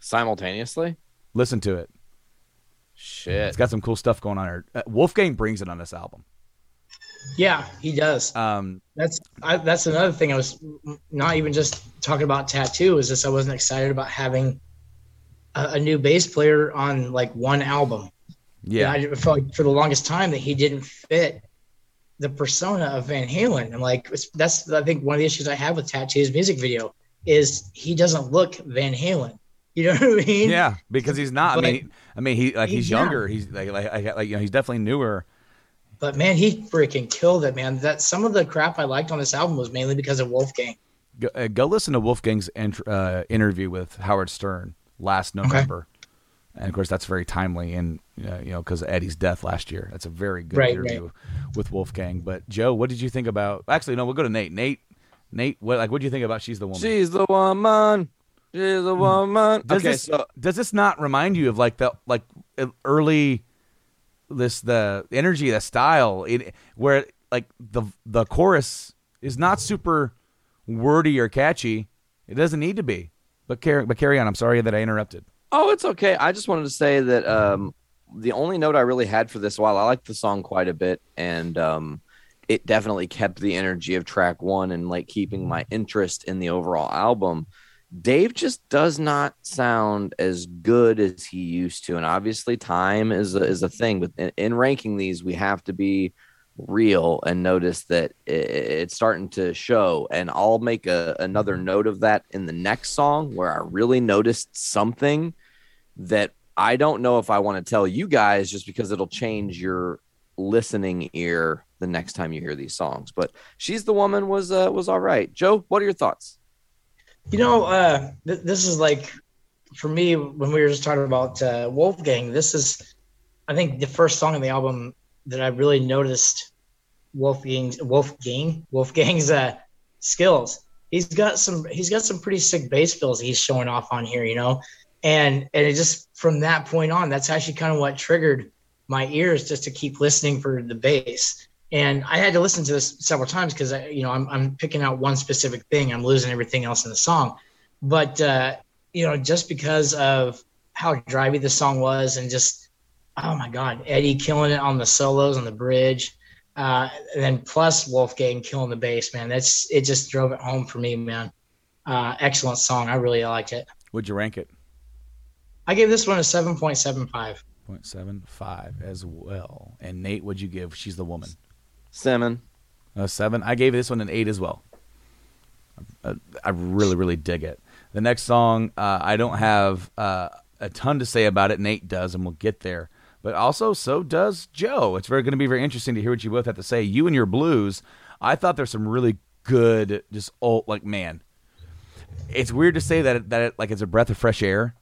Simultaneously? Listen to it. Shit. It's got some cool stuff going on here. Uh, Wolfgang brings it on this album. Yeah, he does. Um, That's I, that's another thing. I was not even just talking about tattoo. Is just I wasn't excited about having a, a new bass player on like one album. Yeah, I felt like for the longest time that he didn't fit the persona of Van Halen. And like that's I think one of the issues I have with Tattoo's music video is he doesn't look Van Halen. You know what I mean? Yeah, because he's not. I mean, I mean, he like he's Yeah. younger. He's like, like, like, like, you know, he's definitely newer. But man, he freaking killed it, man. That some of the crap I liked on this album was mainly because of Wolfgang. Go, uh, go listen to Wolfgang's int- uh, interview with Howard Stern last November, and of course that's very timely, and uh, you know because of Eddie's death last year. That's a very good Right, interview with Wolfgang. But Joe, what did you think about? Actually, no, we'll go to Nate. Nate, Nate, what like what do you think about She's the Woman? She's the woman. She's the woman. does okay, this so does this not remind you of like the like uh, early this the energy the style it where like the the chorus is not super wordy or catchy it doesn't need to be but carry but carry on i'm sorry that i interrupted Oh, it's okay. I just wanted to say that um, the only note I really had for this while I liked the song quite a bit, and um, it definitely kept the energy of track one and like keeping my interest in the overall album. Dave just does not sound as good as he used to, and obviously time is a, is a thing. But in, in ranking these, we have to be real and notice that it's starting to show. And I'll make a, another note of that in the next song where I really noticed something that I don't know if I want to tell you guys just because it'll change your listening ear the next time you hear these songs. But she's the woman was uh, was all right. Joe, what are your thoughts? You know, uh, th- this is like for me when we were just talking about uh, Wolfgang. This is, I think, the first song on the album that I really noticed Wolfgang's Wolfgang Wolfgang's uh, skills. He's got some. He's got some pretty sick bass fills he's showing off on here. You know, and and it just from that point on, that's actually kind of what triggered my ears just to keep listening for the bass. And I had to listen to this several times because you know, I'm, I'm picking out one specific thing. I'm losing everything else in the song. But uh, you know, just because of how drivey the song was, and just oh my god, Eddie killing it on the solos on the bridge, uh, and then plus Wolfgang killing the bass, man. That's it. Just drove it home for me, man. Uh, excellent song. I really liked it. Would you rank it? I gave this one a seven point seven five. 0.75 as well. And Nate, would you give? She's the woman. Simon. A seven. I gave this one an eight as well. I, I really, really dig it. The next song, uh, I don't have uh, a ton to say about it. Nate does, and we'll get there. But also, so does Joe. It's very going to be very interesting to hear what you both have to say. You and your blues. I thought there's some really good, just old, like man. It's weird to say that it, that it, like it's a breath of fresh air,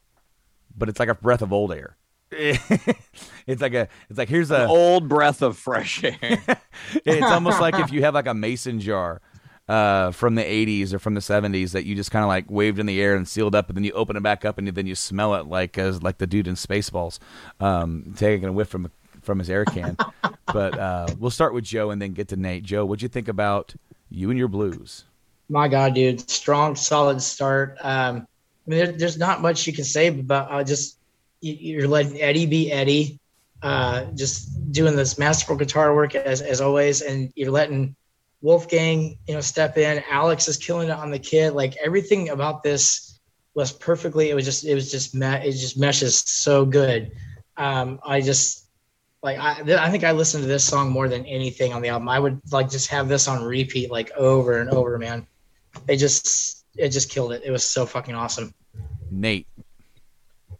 but it's like a breath of old air. it's like a, it's like here's a An old breath of fresh air. it's almost like if you have like a mason jar uh, from the 80s or from the 70s that you just kind of like waved in the air and sealed up, and then you open it back up, and then you smell it like as like the dude in Spaceballs um, taking a whiff from from his air can. but uh, we'll start with Joe and then get to Nate. Joe, what'd you think about you and your blues? My God, dude, strong, solid start. Um, I mean, there, there's not much you can say about uh, just you, you're letting Eddie be Eddie, uh, just doing this masterful guitar work as, as always, and you're letting Wolfgang, you know, step in. Alex is killing it on the kid. Like everything about this was perfectly. It was just, it was just, it just meshes so good. Um, I just like I, th- I think I listened to this song more than anything on the album. I would like just have this on repeat like over and over, man. It just it just killed it. It was so fucking awesome. Nate.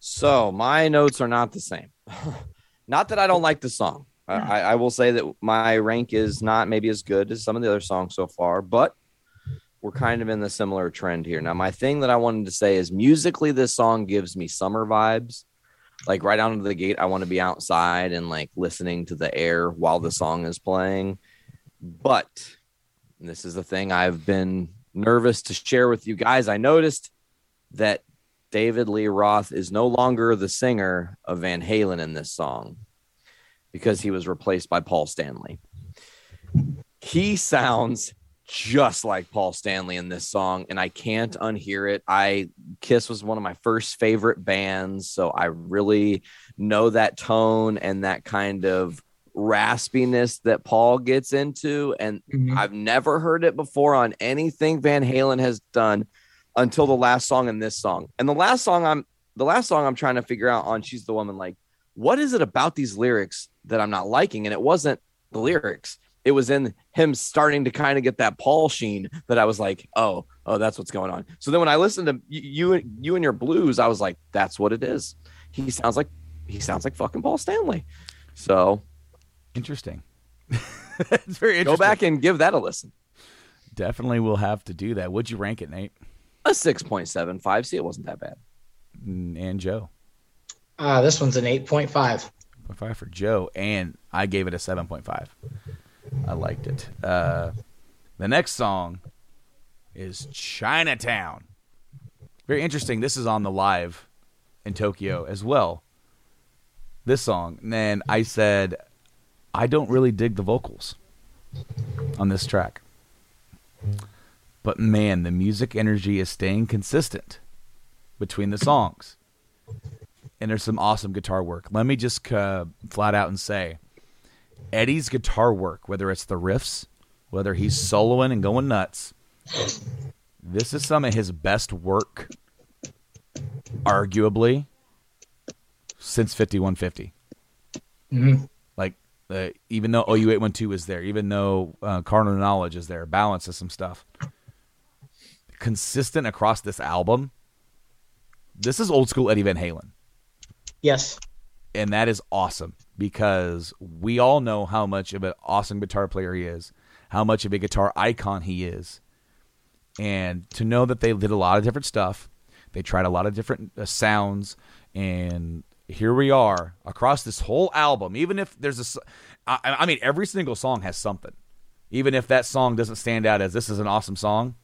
So my notes are not the same. not that I don't like the song. I, I I will say that my rank is not maybe as good as some of the other songs so far, but we're kind of in the similar trend here. Now, my thing that I wanted to say is musically, this song gives me summer vibes. Like right out of the gate, I want to be outside and like listening to the air while the song is playing. But this is the thing I've been nervous to share with you guys. I noticed that David Lee Roth is no longer the singer of Van Halen in this song because he was replaced by Paul Stanley. He sounds just like Paul Stanley in this song, and I can't unhear it. I Kiss was one of my first favorite bands, so I really know that tone and that kind of raspiness that Paul gets into. And mm-hmm. I've never heard it before on anything Van Halen has done until the last song in this song. And the last song I'm the last song I'm trying to figure out on She's the Woman, like, what is it about these lyrics that I'm not liking? And it wasn't the lyrics. It was in him starting to kind of get that Paul sheen that I was like, oh, oh, that's what's going on. So then when I listened to you, you and your blues, I was like, that's what it is. He sounds like he sounds like fucking Paul Stanley. So Interesting. it's very interesting. go back and give that a listen. Definitely we'll have to do that. Would you rank it, Nate? A six point seven five. See, it wasn't that bad. And Joe. Uh, this one's an eight point five. 0.5 for Joe, and I gave it a 7.5. I liked it. Uh, the next song is Chinatown. Very interesting. This is on the live in Tokyo as well. This song. And then I said, I don't really dig the vocals on this track. But man, the music energy is staying consistent between the songs and there's some awesome guitar work. Let me just uh, flat out and say, Eddie's guitar work, whether it's the riffs, whether he's soloing and going nuts, this is some of his best work, arguably, since 5150. Mhm. Like, Uh, even though OU eight one two is there, even though uh, Carnal Knowledge is there, Balance is some stuff. Consistent across this album. This is old school Eddie Van Halen, Yes. and that is awesome because we all know how much of an awesome guitar player he is, how much of a guitar icon he is, and to know that they did a lot of different stuff, they tried a lot of different uh, sounds, and here we are across this whole album. Even if there's a, I, I mean, every single song has something. Even if that song doesn't stand out as this is an awesome song,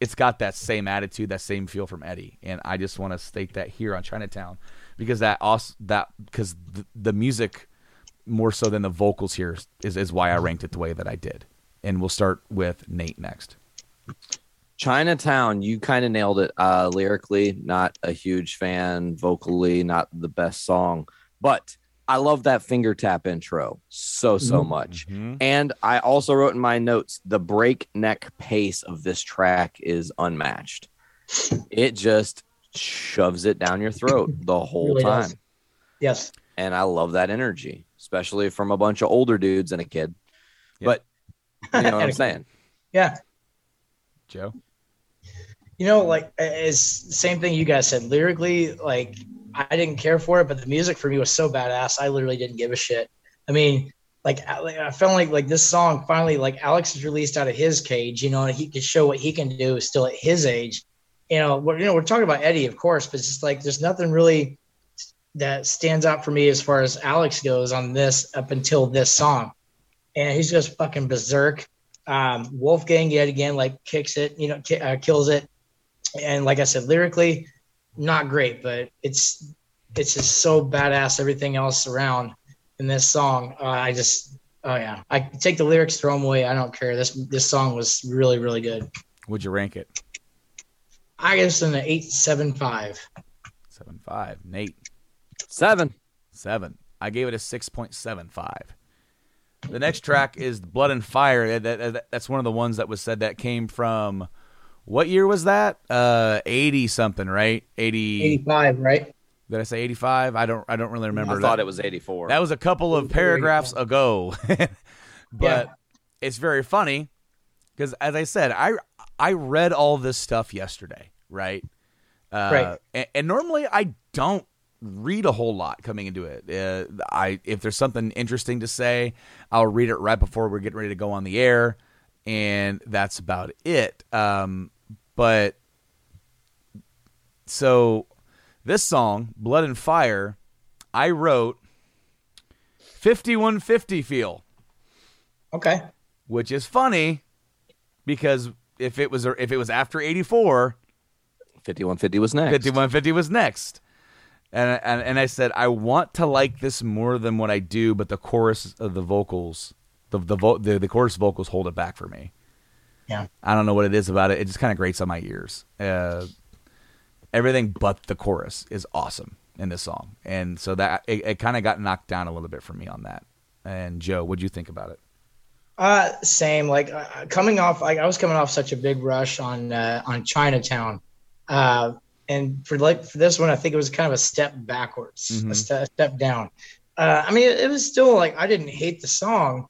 it's got that same attitude, that same feel from Eddie, and I just want to state that here on Chinatown because that also that because the, the music more so than the vocals here is is why I ranked it the way that I did. And we'll start with Nate next. Chinatown, you kind of nailed it uh, lyrically. Not a huge fan, vocally, not the best song, but I love that finger tap intro so so much. And I also wrote in my notes the breakneck pace of this track is unmatched. It just shoves it down your throat the whole Really time, does. Yes. and I love that energy, especially from a bunch of older dudes and a kid. Yeah. But you know what I'm saying? Yeah. Joe. You know, like it's the same thing you guys said. Lyrically, like I didn't care for it, but the music for me was so badass. I literally didn't give a shit. I mean, like I felt like like this song finally, like Alex is released out of his cage. You know, and he could show what he can do still at his age. You know, we're, you know, we're talking about Eddie, of course, but it's just like there's nothing really that stands out for me as far as Alex goes on this up until this song, and he's just fucking berserk. Um, Wolfgang yet again like kicks it, you know, uh, kills it, and like I said, lyrically, not great, but it's it's just so badass. Everything else around in this song, uh, I just oh yeah, I take the lyrics, throw them away. I don't care. This this song was really really good. Would you rank it? I guess in an eight seven five. Seven five. Nate. Seven. Seven. I gave it a six point seven five. The next track is Blood and Fire. That, that- that's one of the ones that was said that came from what year was that? Uh, eighty something, right? 80, 85, right? Did I say eighty five? I don't. I don't really remember. I thought that. it was 84. That was a couple of paragraphs ago, but Yeah. it's very funny because, as I said, I I read all this stuff yesterday, right? Uh, Right. And, and normally I don't read a whole lot coming into it. Uh, I if there's something interesting to say, I'll read it right before we're getting ready to go on the air, and that's about it. Um, but so this song, Blood and Fire, I wrote 5150 feel, Okay. which is funny because if it was if it was after 84, 5150 was next. 5150 was next. And, and and I said I want to like this more than what I do, but the chorus of the vocals, the the vo- the, the chorus vocals hold it back for me. Yeah. I don't know what it is about it. It just kind of grates on my ears. Uh, everything but the chorus is awesome in this song, and so that it, it kind of got knocked down a little bit for me on that. And Joe, what'd you think about it? Uh, same. Like uh, coming off, like I was coming off such a big rush on uh, on Chinatown, uh, and for like for this one, I think it was kind of a step backwards, Mhm. a, ste- a step down. Uh, I mean, it, it was still like I didn't hate the song,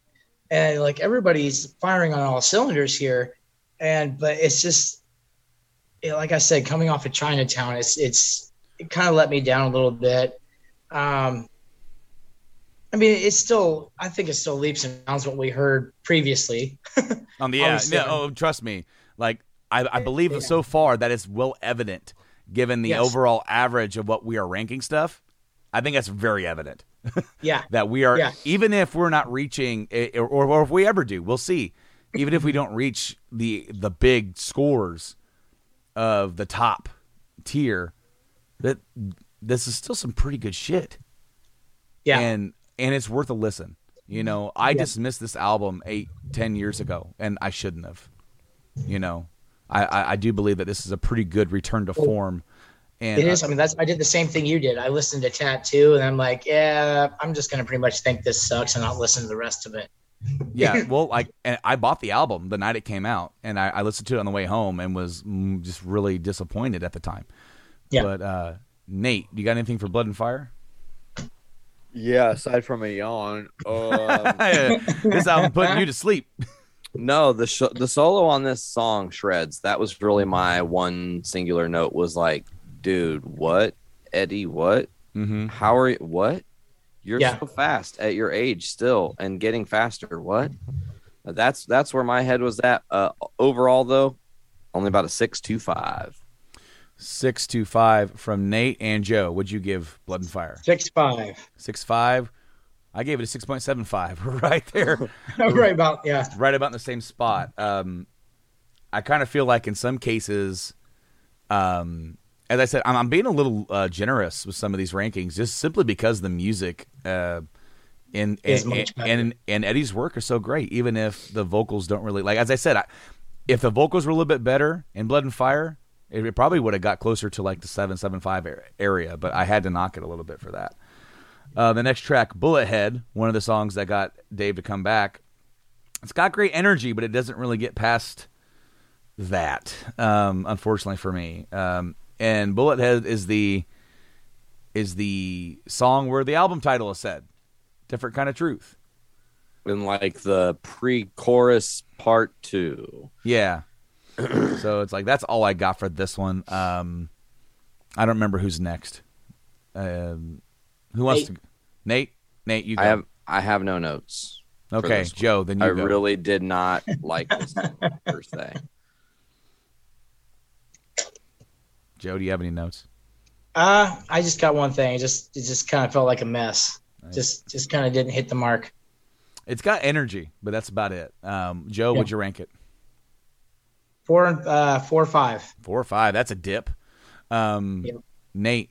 and like everybody's firing on all cylinders here, and but it's just, it, like I said, coming off of Chinatown, it's it's it kind of let me down a little bit. Um, I mean, it's still. I think it still leaps and bounds what we heard previously. On the yeah, yeah, oh, trust me. Like I, I believe Yeah. so far that it's well evident, given the Yes. overall average of what we are ranking stuff. I think that's very evident Yeah, that we are, Yeah. even if we're not reaching, eh, or, or if we ever do, we'll see. Even if we don't reach the the big scores of the top tier, that this is still some pretty good shit yeah, and and it's worth a listen. You know, I Yeah. dismissed this album eight, ten years ago, and I shouldn't have. You know, I, I, I do believe that this is a pretty good return to form. And it is. I mean, that's. I did the same thing you did. I listened to Tattoo, and I'm like, yeah, I'm just gonna pretty much think this sucks and not listen to the rest of it. yeah, well, like, and I bought the album the night it came out, and I, I listened to it on the way home, and was mm, just really disappointed at the time. Yeah. But uh, Nate, you got anything for Blood and Fire? Yeah, aside from a yawn. Um, this album putting you to sleep. no, the sh- the solo on this song shreds. That was really my one singular note. Was like, dude, what, Eddie? What? Mm-hmm. How are you? What? You're Yeah. so fast at your age still, and getting faster. What? That's that's where my head was at. Uh, overall, though, only about a six two five. Six two five from Nate and Joe. Would you give Blood and Fire? Six five. Six five. I gave it a six point seven five. right there, right about yeah. right about in the same spot. Um, I kind of feel like in some cases, um, as I said, I'm, I'm being a little uh, generous with some of these rankings, just simply because the music. Uh, and and, and, and Eddie's work is so great, even if the vocals don't really like. As I said, I, if the vocals were a little bit better in Blood and Fire, it, it probably would have got closer to like the seven seven five area. But I had to knock it a little bit for that. Uh, the next track, Bullet Head, one of the songs that got Dave to come back. It's got great energy, but it doesn't really get past that, um, unfortunately for me. Um, and Bullet Head is the is the song where the album title is said. Different kind of truth. In like the pre-chorus part two. Yeah. so it's like that's all I got for this one. Um, I don't remember who's next. Um, who wants Nate. to? Nate. Nate, you go. I have I have no notes. okay. Joe. Then you I go. really did not like this song per Joe, do you have any notes? Uh, I just got one thing. It just it just kind of felt like a mess. Just just kind of didn't hit the mark. It's got energy, but that's about it. Um, Joe, Yeah. would you rank it? Four uh four or five. Four or five. That's a dip. Um, Yep. Nate,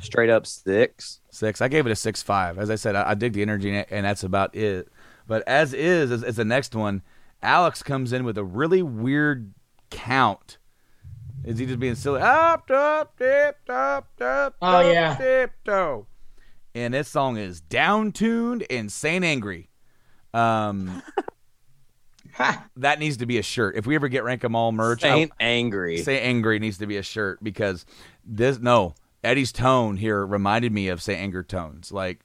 Straight up six. six. I gave it a six five. As I said, I, I dig the energy, and- and that's about it. But as is, as, as the next one, Alex comes in with a really weird count. Is he just being silly? Up, up, dip, up, up, Oh, up, yeah. dip, toe. And this song is down tuned and Saint Angry. Um, that needs to be a shirt. If we ever get Rank 'em All merch, I- Saint angry. Say angry needs to be a shirt because this no Eddie's tone here reminded me of Saint Anger tones like,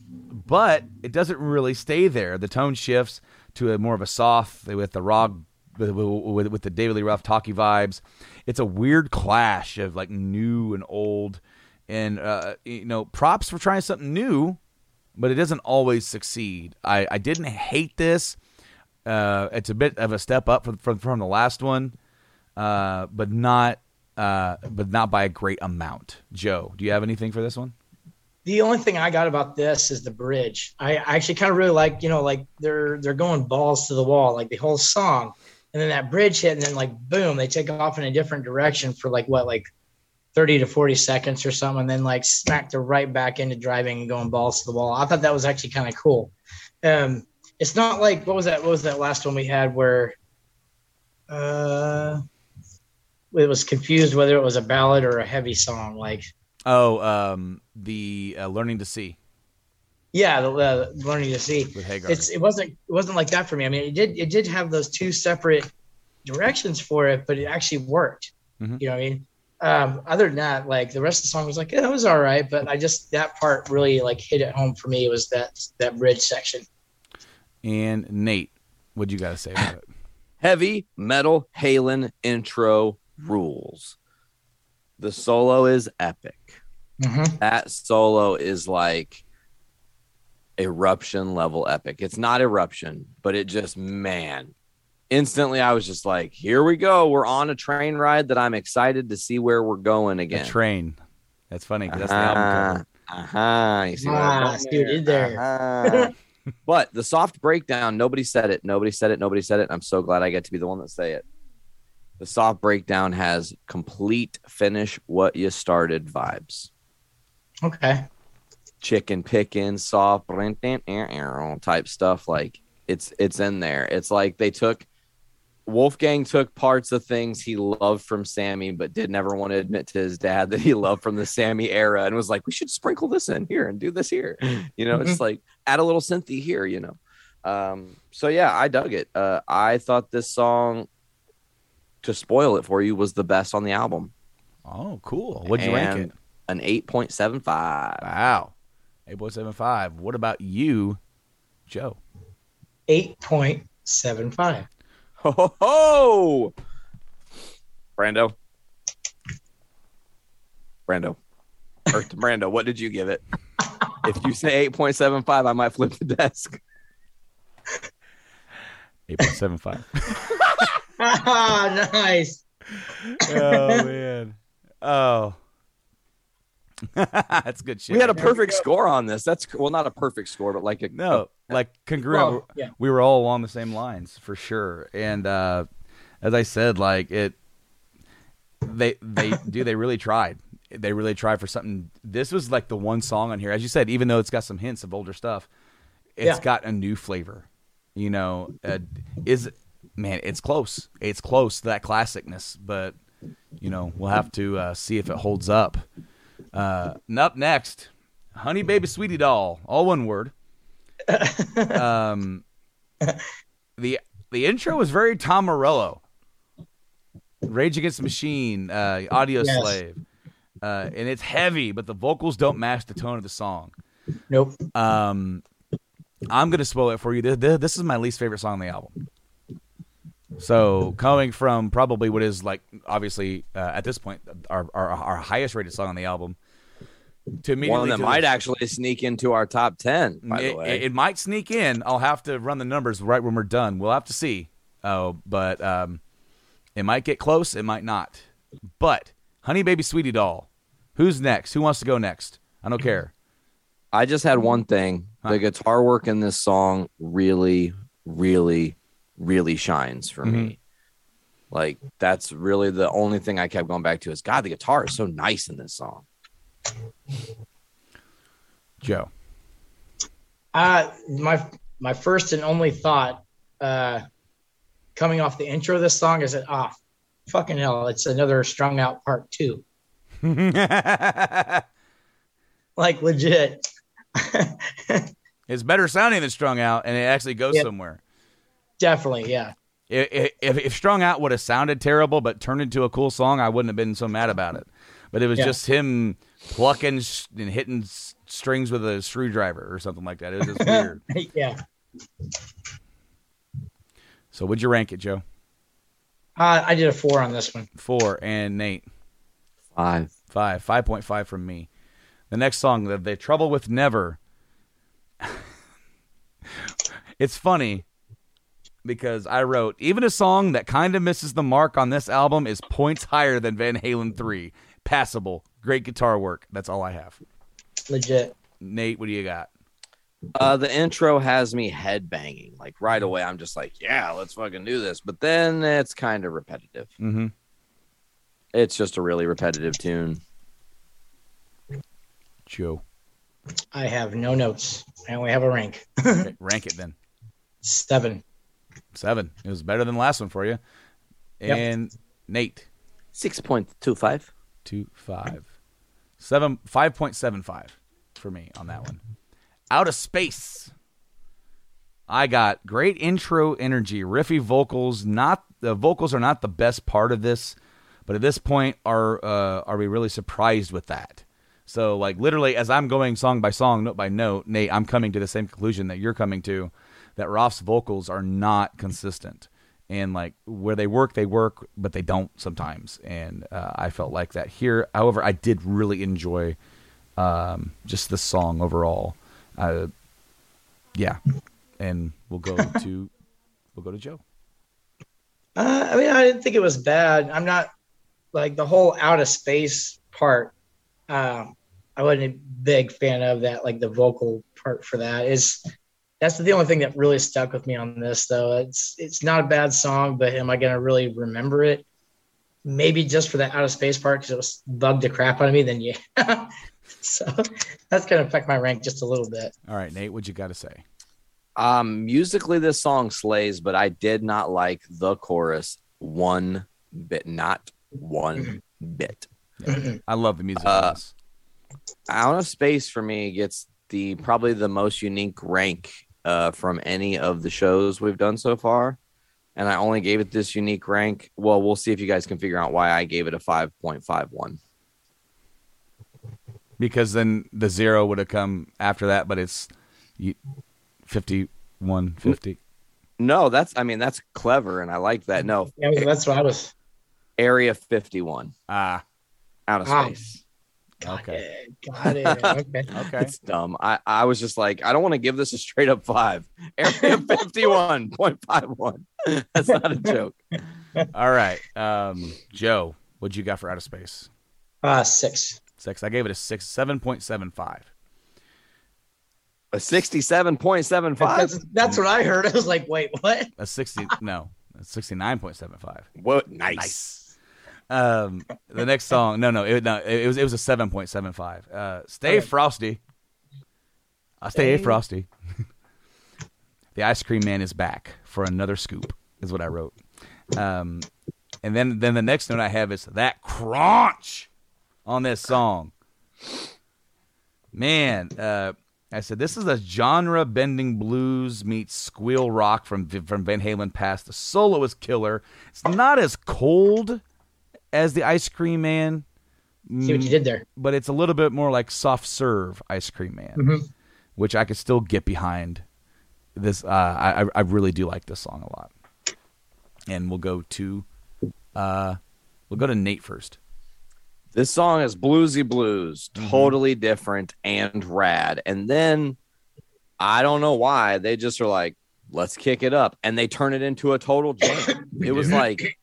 but it doesn't really stay there. The tone shifts to a more of a soft with the rock with, with, with the David Lee Roth talky vibes. It's a weird clash of like new and old, and uh, you know props for trying something new, but it doesn't always succeed. I, I didn't hate this. Uh, it's a bit of a step up from from, from the last one uh, but not uh, but not by a great amount. Joe, do you have anything for this one? The only thing I got about this is the bridge. I I actually kind of really like, you know, like they're they're going balls to the wall, like the whole song, and then that bridge hit, and then like boom, they take off in a different direction for like what, like thirty to forty seconds or something, and then like smack they're right back into driving and going balls to the wall. I thought that was actually kind of cool. Um, it's not like what was that? What was that last one we had where, uh, it was confused whether it was a ballad or a heavy song, like. Oh, um, the uh, learning to see Yeah, the, uh, learning to see. It's it wasn't it wasn't like that for me. I mean, it did it did have those two separate directions for it, but it actually worked. Mhm. You know what I mean? Um, other than that, like the rest of the song was like, yeah, it was all right, but I just that part really like hit it home for me. It Was that that bridge section? and Nate, what you got to say about it? Heavy metal Halen intro rules. The solo is epic. Mhm. That solo is like eruption level epic. It's not eruption, but it just man. Instantly I was just like, here we go. We're on a train ride that I'm excited to see where we're going The again. train. That's funny 'cause that's the album cover. Uh-huh. You see what I'm Ah, doing see what you did there. Uh-huh. but the soft breakdown, nobody said it. Nobody said it. Nobody said it. I'm so glad I get to be the one that say it. The soft breakdown has complete finish what you started vibes. Okay. Chicken picking, soft type stuff. Like it's it's in there. It's like they took Wolfgang took parts of things he loved from Sammy, but did never want to admit to his dad that he loved from the Sammy era, and was like, "We should sprinkle this in here and do this here." You know, it's like add a little synthy here. You know, um, so yeah, I dug it. Uh, I thought this song, to spoil it for you, was the best on the album. Oh, cool. What'd you rank it? An eight point seven five. Wow. Eight point seven five. What about you, Joe? Eight point seven five. Ho ho ho! Brando. Brando. Or Brando, what did you give it? if you say 8.75, I might flip the desk. Eight point seven five. Ah, nice. oh man. Oh. That's good shit. We had a perfect score on this. That's well, not a perfect score, but like a No, like congruent. Well, yeah. We were all along the same lines for sure. And uh, as I said, like it, they they do they really tried. They really tried for something. This was like the one song on here, as you said, even though it's got some hints of older stuff, it's Yeah. got a new flavor. You know, uh, is man, it's close. It's close to that classicness, but you know, we'll have to uh, see if it holds up. Uh, and up next, Honey Baby Sweetie Doll, all one word. um, the the intro was very Tom Morello. Rage Against the Machine, uh, Audio Yes. Slave, uh, and it's heavy, but the vocals don't match the tone of the song. Nope. Um, I'm gonna spoil it for you. This, this, is my least favorite song on the album. So coming from probably what is like obviously uh, at this point our, our our highest rated song on the album, to me one that might actually sneak into our top 10, by it, the way. it- might sneak in. I'll have to run the numbers right when we're done. We'll have to see. Oh, but um, it might get close. It might not. But Honey Baby Sweetie Doll, who's next? Who wants to go next? I don't care. I just had one thing. Huh. The guitar work in this song really, really, really shines for me. Like that's really the only thing I kept going back to is God, the guitar is so nice in this song. Joe. Uh, my my first and only thought, uh, coming off the intro of this song, is that ah, fucking hell, it's another strung out part two. Like legit. it's better sounding than strung out, and it actually goes Yep. somewhere. Definitely, yeah. If, if strung out would have sounded terrible, but turned into a cool song, I wouldn't have been so mad about it. But it was Yeah. just him plucking s- and hitting s- strings with a screwdriver or something like that. It was just weird. yeah. So, would you rank it, Joe? Uh, I did a four on this one. Four and Nate. Five. Five. Five point five from me. The next song, the, the Trouble with Never. it's funny because I wrote even a song that kind of misses the mark on this album is points higher than Van Halen three. Passable, great guitar work. That's all I have. Legit. Nate, what do you got? Uh, the intro has me headbanging. Like right away, I'm just like, yeah, let's fucking do this. But then it's kind of repetitive. Mm-hmm. It's just a really repetitive tune. Joe, I have no notes. I only have a rank. Okay, rank it then. Seven. Seven. It was better than the last one for you. Yep. And Nate, Six point two five. two five seven five point seven five for me on that one. Out of space. I got great intro energy riffy vocals. Not the vocals are not the best part of this but at this point are uh, are we really surprised with that? So like literally as i'm going song by song note by note nate i'm coming to the same conclusion that you're coming to that Roth's vocals are not consistent and like where they work they work but they don't sometimes and uh, i felt like that here however i did really enjoy um, just the song overall uh, yeah and we'll go to we'll go to joe Uh, I mean, I didn't think it was bad. I'm not like the whole out of space part. Um, I wasn't a big fan of that, like the vocal part for that. Is that's the only thing that really stuck with me on this, though. It's it's not a bad song, but am I gonna really remember it? Maybe just for that out of space part because it was bugged the crap out of me. Then yeah. so that's gonna affect my rank just a little bit. all right nate what you got to say Um, musically, this song slays, but I did not like the chorus one bit, not one bit. i love the music Uh, on this. Out of Space for me gets the probably the most unique rank uh, from any of the shows we've done so far, and I only gave it this unique rank. Well, we'll see if you guys can figure out why I gave it a five point five one. because then the zero would have come after that, but it's you, 51 50. No, that's I mean that's clever and I like that. No, Yeah, that's what I was. Area 51 Ah, out of Ah. space. Got Okay. it. Got it. Okay. okay. It's dumb. I, I was just like, I don't want to give this a straight up five. Area 51.51. That's not a joke. All right. Um, Joe, what'd you got for Outer Space? Uh, six. Six. I gave it a six, 7.75. A 67.75. That's, that's what I heard. I was like, wait, what? A 60, no, a 69.75. What? Nice. Nice. Um, the next song, no, no, it, no, it was it was a seven point seven five. Uh, stay Okay. frosty. I stay Stay- frosty. the ice cream man is back for another scoop. Is what I wrote. Um, and then then the next note I have is that crunch on this song. Man, uh, I said this is a genre bending blues meets squeal rock from from Van Halen past. The solo is killer. It's not as cold as the Ice Cream Man, See what you did there. but it's a little bit more like soft serve Ice Cream Man, Mhm. which I could still get behind. This uh, I I- I really do like this song a lot. And we'll go to uh, we'll go to Nate first. This song is bluesy blues, Mm-hmm. totally different and rad. And then I don't know why they just are like, let's kick it up, and they turn it into a total jam. it was like,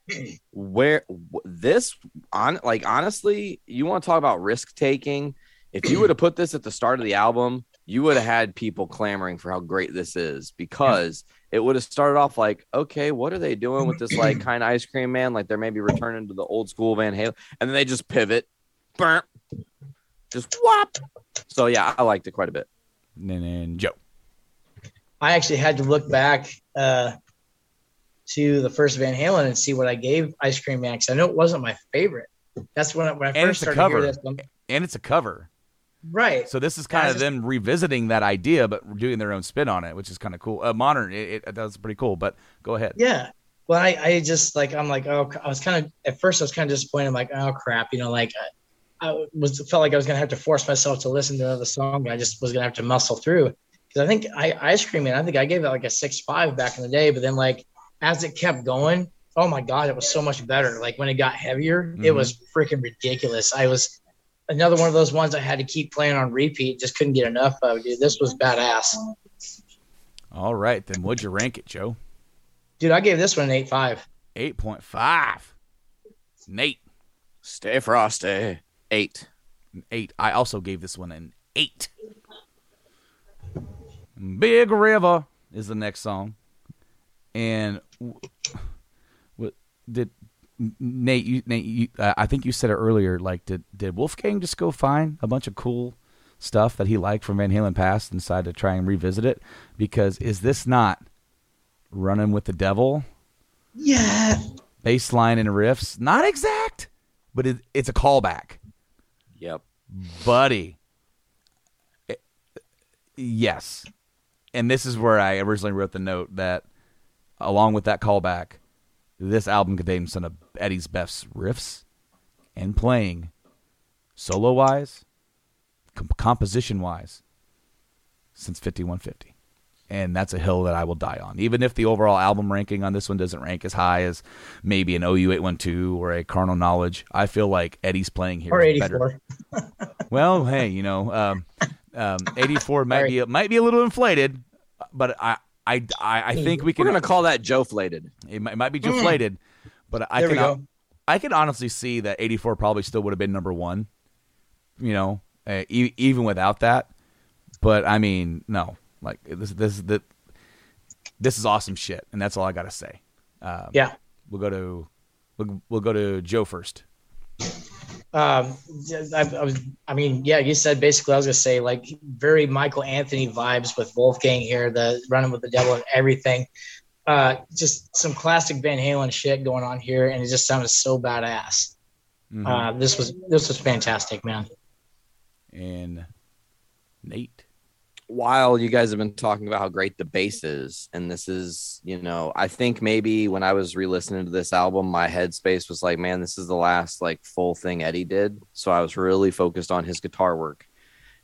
where this on like honestly, you want to talk about risk taking? If you would have put this at the start of the album, you would have had people clamoring for how great this is because it would have started off like, okay, what are they doing with this like kind of ice cream man? Like they're maybe returning to the old school Van Halen, and then they just pivot, burp, just whop. So yeah, I liked it quite a bit. And then Joe. I actually had to look back uh, to the first Van Halen and see what I gave Ice Cream Man because I know it wasn't my favorite. That's when I, when I And first started to hear cover. this. I'm- And it's a cover. Right. So this is kind I of them revisiting that idea, but doing their own spin on it, which is kind of cool. Uh, modern, it, it that's pretty cool. But go ahead. Yeah. Well, I, I just like I'm like oh I was kind of at first I was kind of disappointed I'm like oh crap you know like I, I was felt like I was gonna have to force myself to listen to another song I just was gonna have to muscle through because I think I ice cream man I think I gave it like a six five back in the day but then like as it kept going oh my god it was so much better like when it got heavier it Mhm. was freaking ridiculous I was another one of those ones I had to keep playing on repeat just couldn't get enough of dude this was badass All right, then what'd you rank it, Joe? dude I gave this one an eight five Eight point five. Nate, Stay frosty. Eight. eight. I also gave this one an eight. Big River is the next song, and what did Nate? You, Nate, you, uh, I think you said it earlier. Like, did did Wolfgang just go find a bunch of cool stuff that he liked from Van Halen past and decide to try and revisit it? Because is this not running with the devil? yeah bass line and riffs. Not exact, but it, it's a callback, Yep. buddy. Eh, yes, and this is where I originally wrote the note that, along with that callback, this album contains some of Eddie's best riffs and playing, solo wise, com- composition wise, since fifty one fifty. And that's a hill that I will die on. Even if the overall album ranking on this one doesn't rank as high as maybe an OU eight one two or a Carnal Knowledge, I feel like Eddie's playing here or is eighty better. Well, hey, you know, um, um, 84 might be might be a little inflated, but I I I, I think we can. We're gonna call that Joe flated. it, might, it might be deflated, but I There can. I can honestly see that 84 probably still would have been number one. You know, uh, e- even without that. But I mean, no, like this this the this is awesome shit, and that's all I got to say. Um, Yeah. we'll go to we'll, we'll go to Joe first. Um, I, I was, I mean, yeah, you said basically, I was gonna say like very Michael Anthony vibes with Wolfgang here, the running with the devil and everything. Uh, just some classic Van Halen shit going on here, and it just sounded so badass. Mhm. Uh, this was this was fantastic, man. and Nate. While you guys have been talking about how great the bass is, and this is, you know, I think maybe when I was re-listening to this album, my headspace was like, man, this is the last like full thing Eddie did. So I was really focused on his guitar work,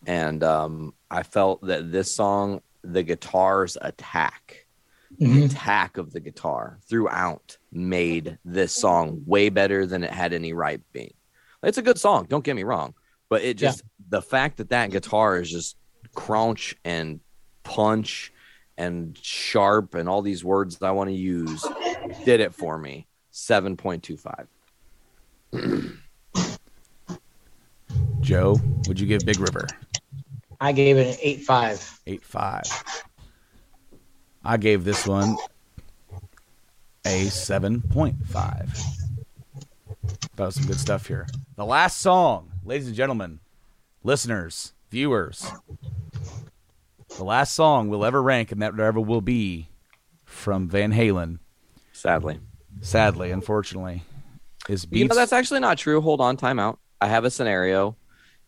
and um, I felt that this song, the guitar's attack, the Mhm. attack of the guitar throughout, made this song way better than it had any right being. It's a good song, don't get me wrong, but it just the fact that that guitar is just crunch and punch and sharp and all these words that I want to use did it for me. 7.25. Joe, would you give Big River? I gave it an eight five. Eight five. I gave this one a seven point five. That was some good stuff here. The last song, ladies and gentlemen, listeners, viewers. The last song we'll ever rank, and that ever will be from Van Halen. Sadly. Sadly, unfortunately, is You beats. know, that's actually not true. Hold on, time out. I have a scenario.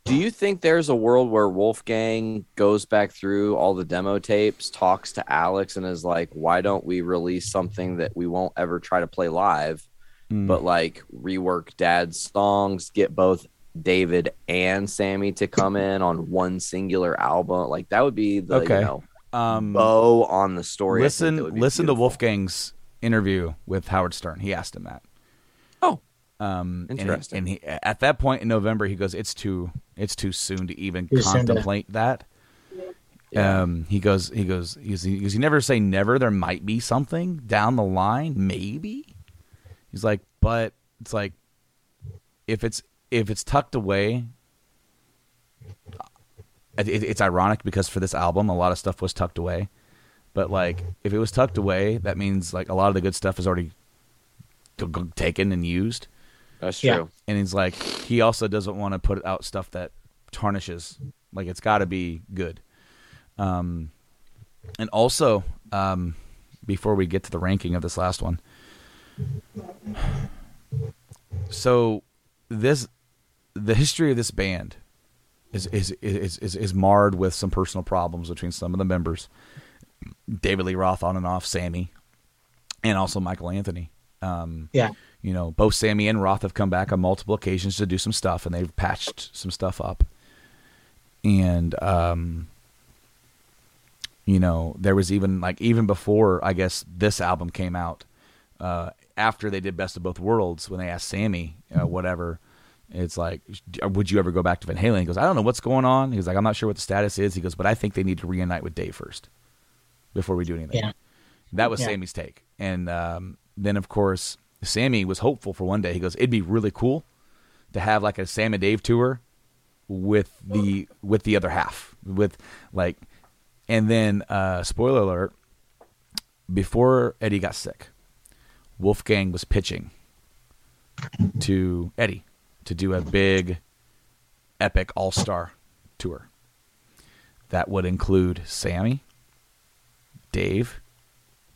Do you think there's a world where Wolfgang goes back through all the demo tapes, talks to Alex, and is like, why don't we release something that we won't ever try to play live, Hmm. but like rework dad's songs, get both David and Sammy to come in on one singular album? Like, that would be the, Okay. you know, um, bow on the story. I think that listen, would be listen to. Wolfgang's interview with Howard Stern. He asked him that. Oh, Um, and he- Interesting. And he, at that point in November, he goes, "It's too, it's too soon to even Too soon to- contemplate that." Yeah. Um, he goes, he goes, he goes, he goes, you never say never. There might be something down the line, maybe. He's like, but it's like, if it's if it's tucked away, it, it- it's ironic because for this album, a lot of stuff was tucked away. But like, if it was tucked away, that means like a lot of the good stuff is already t- g- taken and used. that's Yeah. true. And he's like, he also doesn't want to put out stuff that tarnishes. Like, it's got to be good. Um, and also, um, before we get to the ranking of this last one, so this the history of this band is is is is, is marred with some personal problems between some of the members. David Lee Roth on and off, Sammy, and also Michael Anthony. Um, Yeah. you know, both Sammy and Roth have come back on multiple occasions to do some stuff, and they've patched some stuff up. And um, you know, there was even like even before I guess this album came out, uh, after they did Best of Both Worlds, when they asked Sammy, uh, whatever, it's like, would you ever go back to Van Halen? He goes, I don't know what's going on. He's like, I'm not sure what the status is. He goes, but I think they need to reunite with Dave first before we do anything. Yeah. That was Yeah. Sammy's take. And um, then, of course, Sammy was hopeful for one day. He goes, "It'd be really cool to have like a Sam and Dave tour with the with the other half, with like." And then, uh, spoiler alert: before Eddie got sick, Wolfgang was pitching to Eddie to do a big, epic all star tour. That would include Sammy, Dave,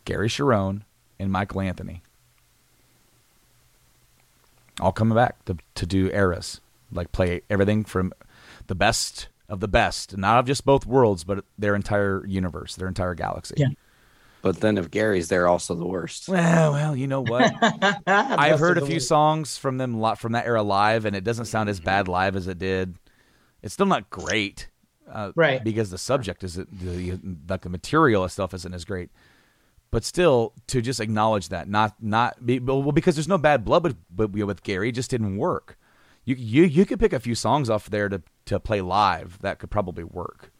Gary Cherone, and Michael Anthony. All coming back to, to do eras, like play everything from the best of the best, not of just both worlds, but their entire universe, their entire galaxy. Yeah. But then if Gary's there, also the worst. Well, well, you know what? I've heard a few worst. songs from them li- from that era live, and it doesn't sound as bad live as it did. It's still not great, uh, Right. Because the subject is the like the material itself isn't as great, but still to just acknowledge that, not not be, well because there's no bad blood with with, with Gary, it just didn't work. You you you could pick a few songs off there to to play live that could probably work.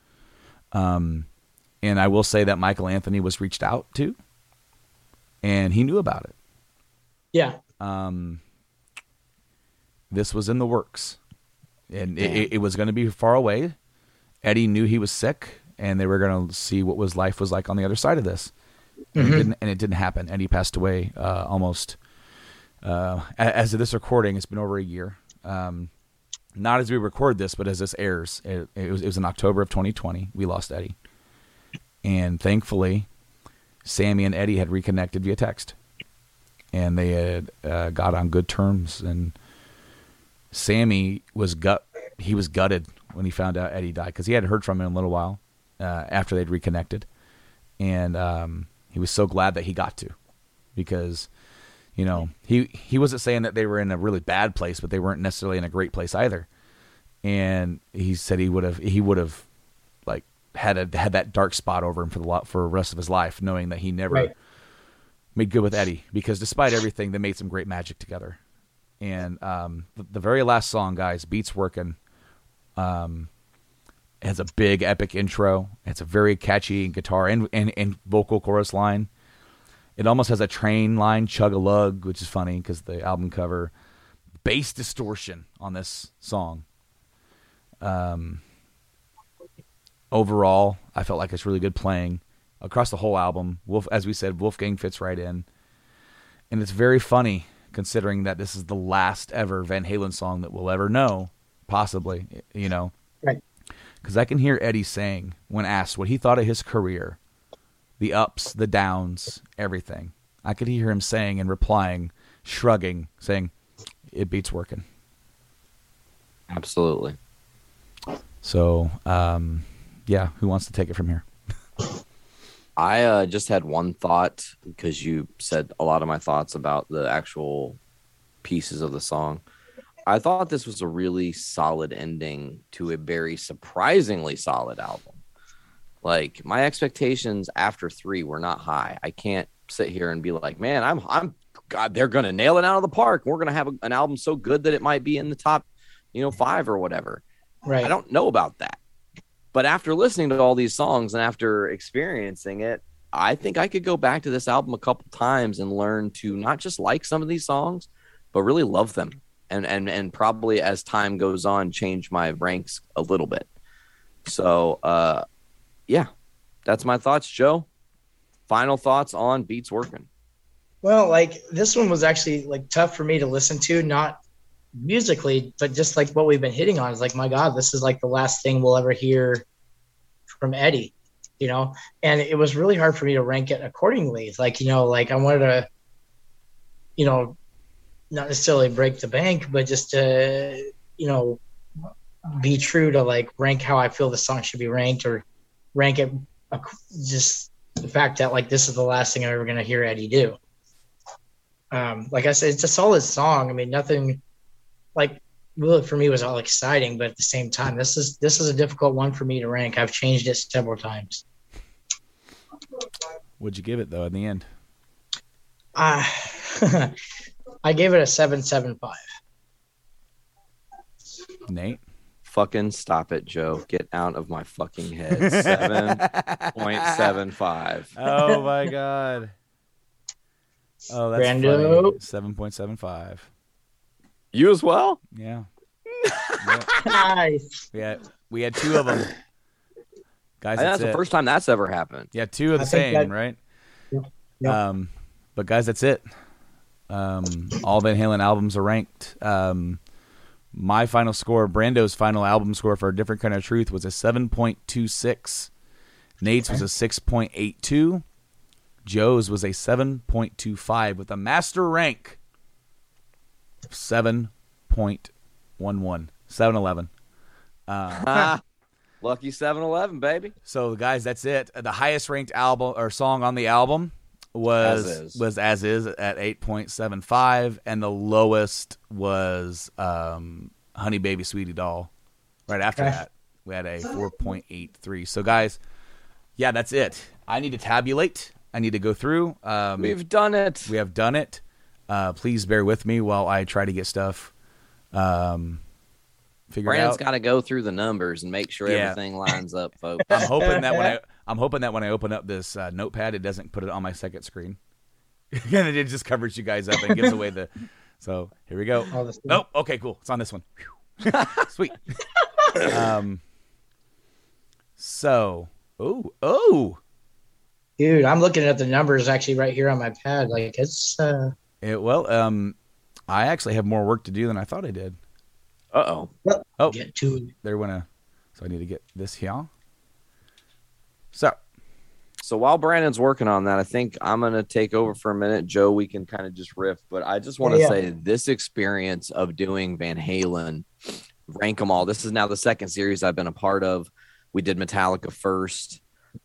Um, and I will say that Michael Anthony was reached out to, and he knew about it Yeah. um, this was in the works, and it, it, it was going to be far away. Eddie knew he was sick, and they were going to see what was life was like on the other side of this. And, it didn't, and it didn't happen. Eddie passed away uh, almost. Uh, as of this recording, it's been over a year. Um, not as we record this, but as this airs, it, it, was, it was in October of 2020. We lost Eddie, and thankfully, Sammy and Eddie had reconnected via text and they had uh, got on good terms. And Sammy was gut he was gutted when he found out Eddie died because he hadn't heard from him in a little while. uh, after they'd reconnected, and um, he was so glad that he got to, because you know he he wasn't saying that they were in a really bad place, but they weren't necessarily in a great place either, and he said he would have he would have had a had that dark spot over him for the lot for the rest of his life, knowing that he never Right. made good with Eddie because despite everything, they made some great magic together. And um, the, the very last song, guys, beats working. Um, has a big epic intro. It's a very catchy guitar and, and, and vocal chorus line. It almost has a train line, chug a lug, which is funny because the album cover. Bass distortion on this song. Um, overall, I felt like it's really good playing across the whole album. Wolf, as we said, Wolfgang fits right in, and it's very funny considering that this is the last ever Van Halen song that we'll ever know, possibly. You know, Right. because I can hear Eddie saying when asked what he thought of his career, the ups, the downs, everything. I could hear him saying and replying, shrugging, saying, "It beats working." Absolutely. So, um, yeah, who wants to take it from here? I uh, just had one thought because you said a lot of my thoughts about the actual pieces of the song. I thought this was a really solid ending to a very surprisingly solid album. Like my expectations after three were not high. I can't sit here and be like, man, I'm, I'm, God, they're gonna nail it out of the park. We're gonna have a, an album so good that it might be in the top, you know, five or whatever. Right. I don't know about that. But after listening to all these songs and after experiencing it, I think I could go back to this album a couple times and learn to not just like some of these songs, but really love them. And and and probably as time goes on, change my ranks a little bit. So uh yeah, that's my thoughts, Joe. Final thoughts on Beats Working. Well, like this one was actually like tough for me to listen to, not musically, but just like what we've been hitting on is like, my God, this is like the last thing we'll ever hear from Eddie, you know? And it was really hard for me to rank it accordingly. Like, you know, like I wanted to, you know, not necessarily break the bank, but just to, you know, be true to like rank how I feel the song should be ranked or rank it just the fact that like this is the last thing I'm ever going to hear Eddie do um, like I said, it's a solid song. I mean, nothing like for me was all exciting, but at the same time, this is this is a difficult one for me to rank. I've changed it several times. Would you give it though in the end? I uh, I gave it a seven seven five. Nate. Fucking stop it, Joe. Get out of my fucking head. 7.75. oh my god. Oh, that's Brando. 7.75. You as well? Yeah. Yeah. Nice. We had we had two of them. Guys, that's that's, the it. first time that's ever happened. Yeah, two of the I same, that- right? Yeah. Um, but guys, that's it. Um, all Van Halen albums are ranked. Um, my final score, Brando's final album score for A Different Kind of Truth was a 7.26. Nate's was a 6.82. Joe's was a 7.25 with a master rank of 7.11. 711. Ah, lucky 7-Eleven, baby. So guys, that's it. The highest ranked album or song on the album was As was as is at eight point seven five, and the lowest was um, Honey Baby Sweetie Doll. Right after Okay. that, we had a four point eight three. So guys, yeah, that's it. I need to tabulate. I need to go through. Um, We've done it. we have done it. Uh, please bear with me while I try to get stuff um, figured Brandon's out. Brandon's got to go through the numbers and make sure Yeah. everything lines up, folks. I'm hoping that when I I'm hoping that when I open up this uh, notepad, it doesn't put it on my second screen, and it just covers you guys up and gives away the. So here we go. All this- Nope. Okay, cool. It's on this one. Sweet. um. So, oh, oh, Dude, I'm looking at the numbers actually right here on my pad. Like it's uh it, well, um, I actually have more work to do than I thought I did. Uh oh. Oh, get to it. there went a. So I need to get this here. So So while Brandon's working on that, I think I'm going to take over for a minute. Joe, we can kind of just riff, but I just want to Yeah. say this experience of doing Van Halen, rank them all. This is now the second series I've been a part of. We did Metallica first.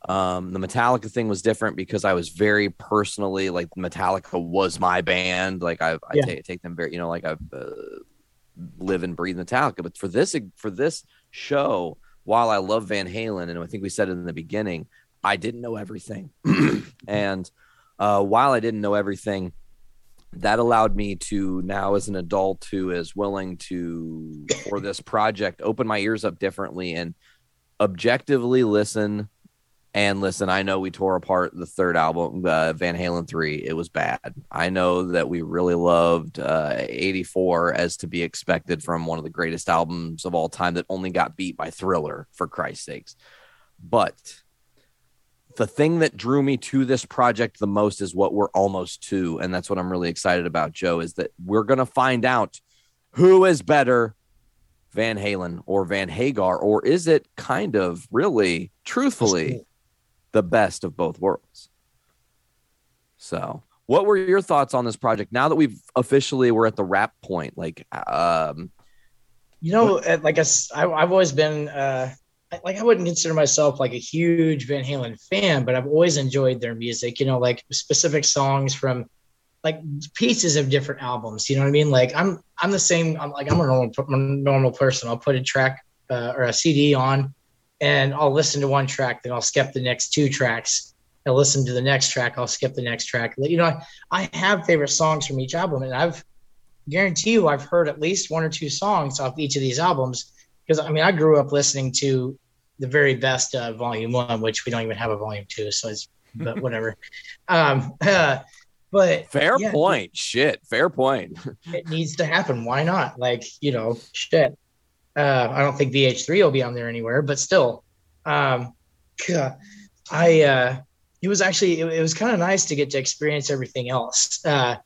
Um, the Metallica thing was different because I was very personally like Metallica was my band. Like I, I Yeah. take, take them very, you know, like I uh, live and breathe Metallica. But for this for this show, while I love Van Halen, and I think we said it in the beginning, I didn't know everything, and uh, while I didn't know everything, that allowed me to now, as an adult who is willing to for this project, open my ears up differently and objectively listen and listen, I know we tore apart the third album, uh, Van Halen 3. It was bad. I know that we really loved uh, 84 as to be expected from one of the greatest albums of all time that only got beat by Thriller, for Christ's sakes. But the thing that drew me to this project the most is what we're almost to. And that's what I'm really excited about, Joe, is that we're going to find out who is better, Van Halen or Van Hagar, or is it kind of really, truthfully, the best of both worlds. So, what were your thoughts on this project now that we've officially we're at the wrap point? Like, um, You know, uh, like I've always been uh, like I wouldn't consider myself like a huge Van Halen fan, but I've always enjoyed their music. You know, like specific songs from like pieces of different albums. You know what I mean? Like I'm I'm the same. I'm like I'm a normal normal person. I'll put a track uh, or a CD on, and I'll listen to one track, then I'll skip the next two tracks. I'll listen to the next track. I'll skip the next track. You know, I, I have favorite songs from each album, and I've guarantee you I've heard at least one or two songs off each of these albums because I mean I grew up listening to the very best uh, volume one, which we don't even have a volume two, so it's but whatever. um, uh, but fair yeah, point. Shit, fair point. It needs to happen. Why not? Like you know, shit. Uh, I don't think VH3 will be on there anywhere, but still, um, I uh, it was actually it, it was kind of nice to get to experience everything else. Uh,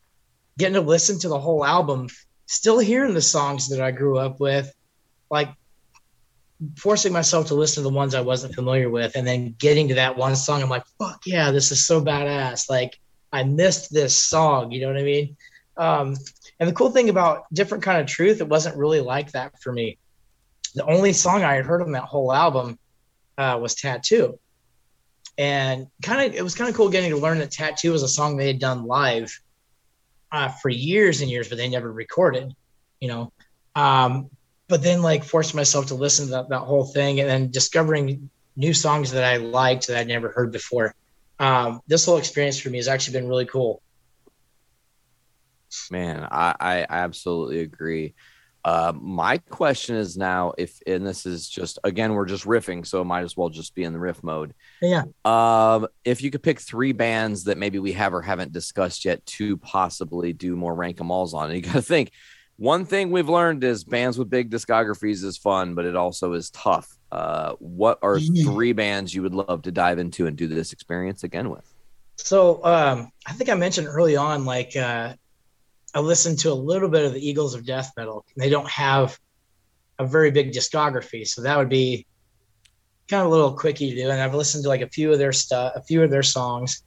getting to listen to the whole album, still hearing the songs that I grew up with, like forcing myself to listen to the ones I wasn't familiar with, and then getting to that one song, I'm like, fuck yeah, this is so badass. Like I missed this song, you know what I mean? Um, and the cool thing about different kind of truth, it wasn't really like that for me. The only song I had heard on that whole album uh, was Tattoo. And kind of, it was kind of cool getting to learn that Tattoo was a song they had done live uh, for years and years, but they never recorded, you know. Um, but then, like, forced myself to listen to that, that whole thing and then discovering new songs that I liked that I'd never heard before. Um, this whole experience for me has actually been really cool. Man, I, I absolutely agree. Uh, my question is now if, and this is just again, we're just riffing, so it might as well just be in the riff mode. Yeah. Um, if you could pick three bands that maybe we have or haven't discussed yet to possibly do more rank 'em alls on, and you got to think. One thing we've learned is bands with big discographies is fun, but it also is tough. Uh, what are Yeah. three bands you would love to dive into and do this experience again with? So um, I think I mentioned early on, like uh, I listened to a little bit of the Eagles of Death Metal. They don't have a very big discography, so that would be kind of a little quickie to do. And I've listened to like a few of their stuff, a few of their songs.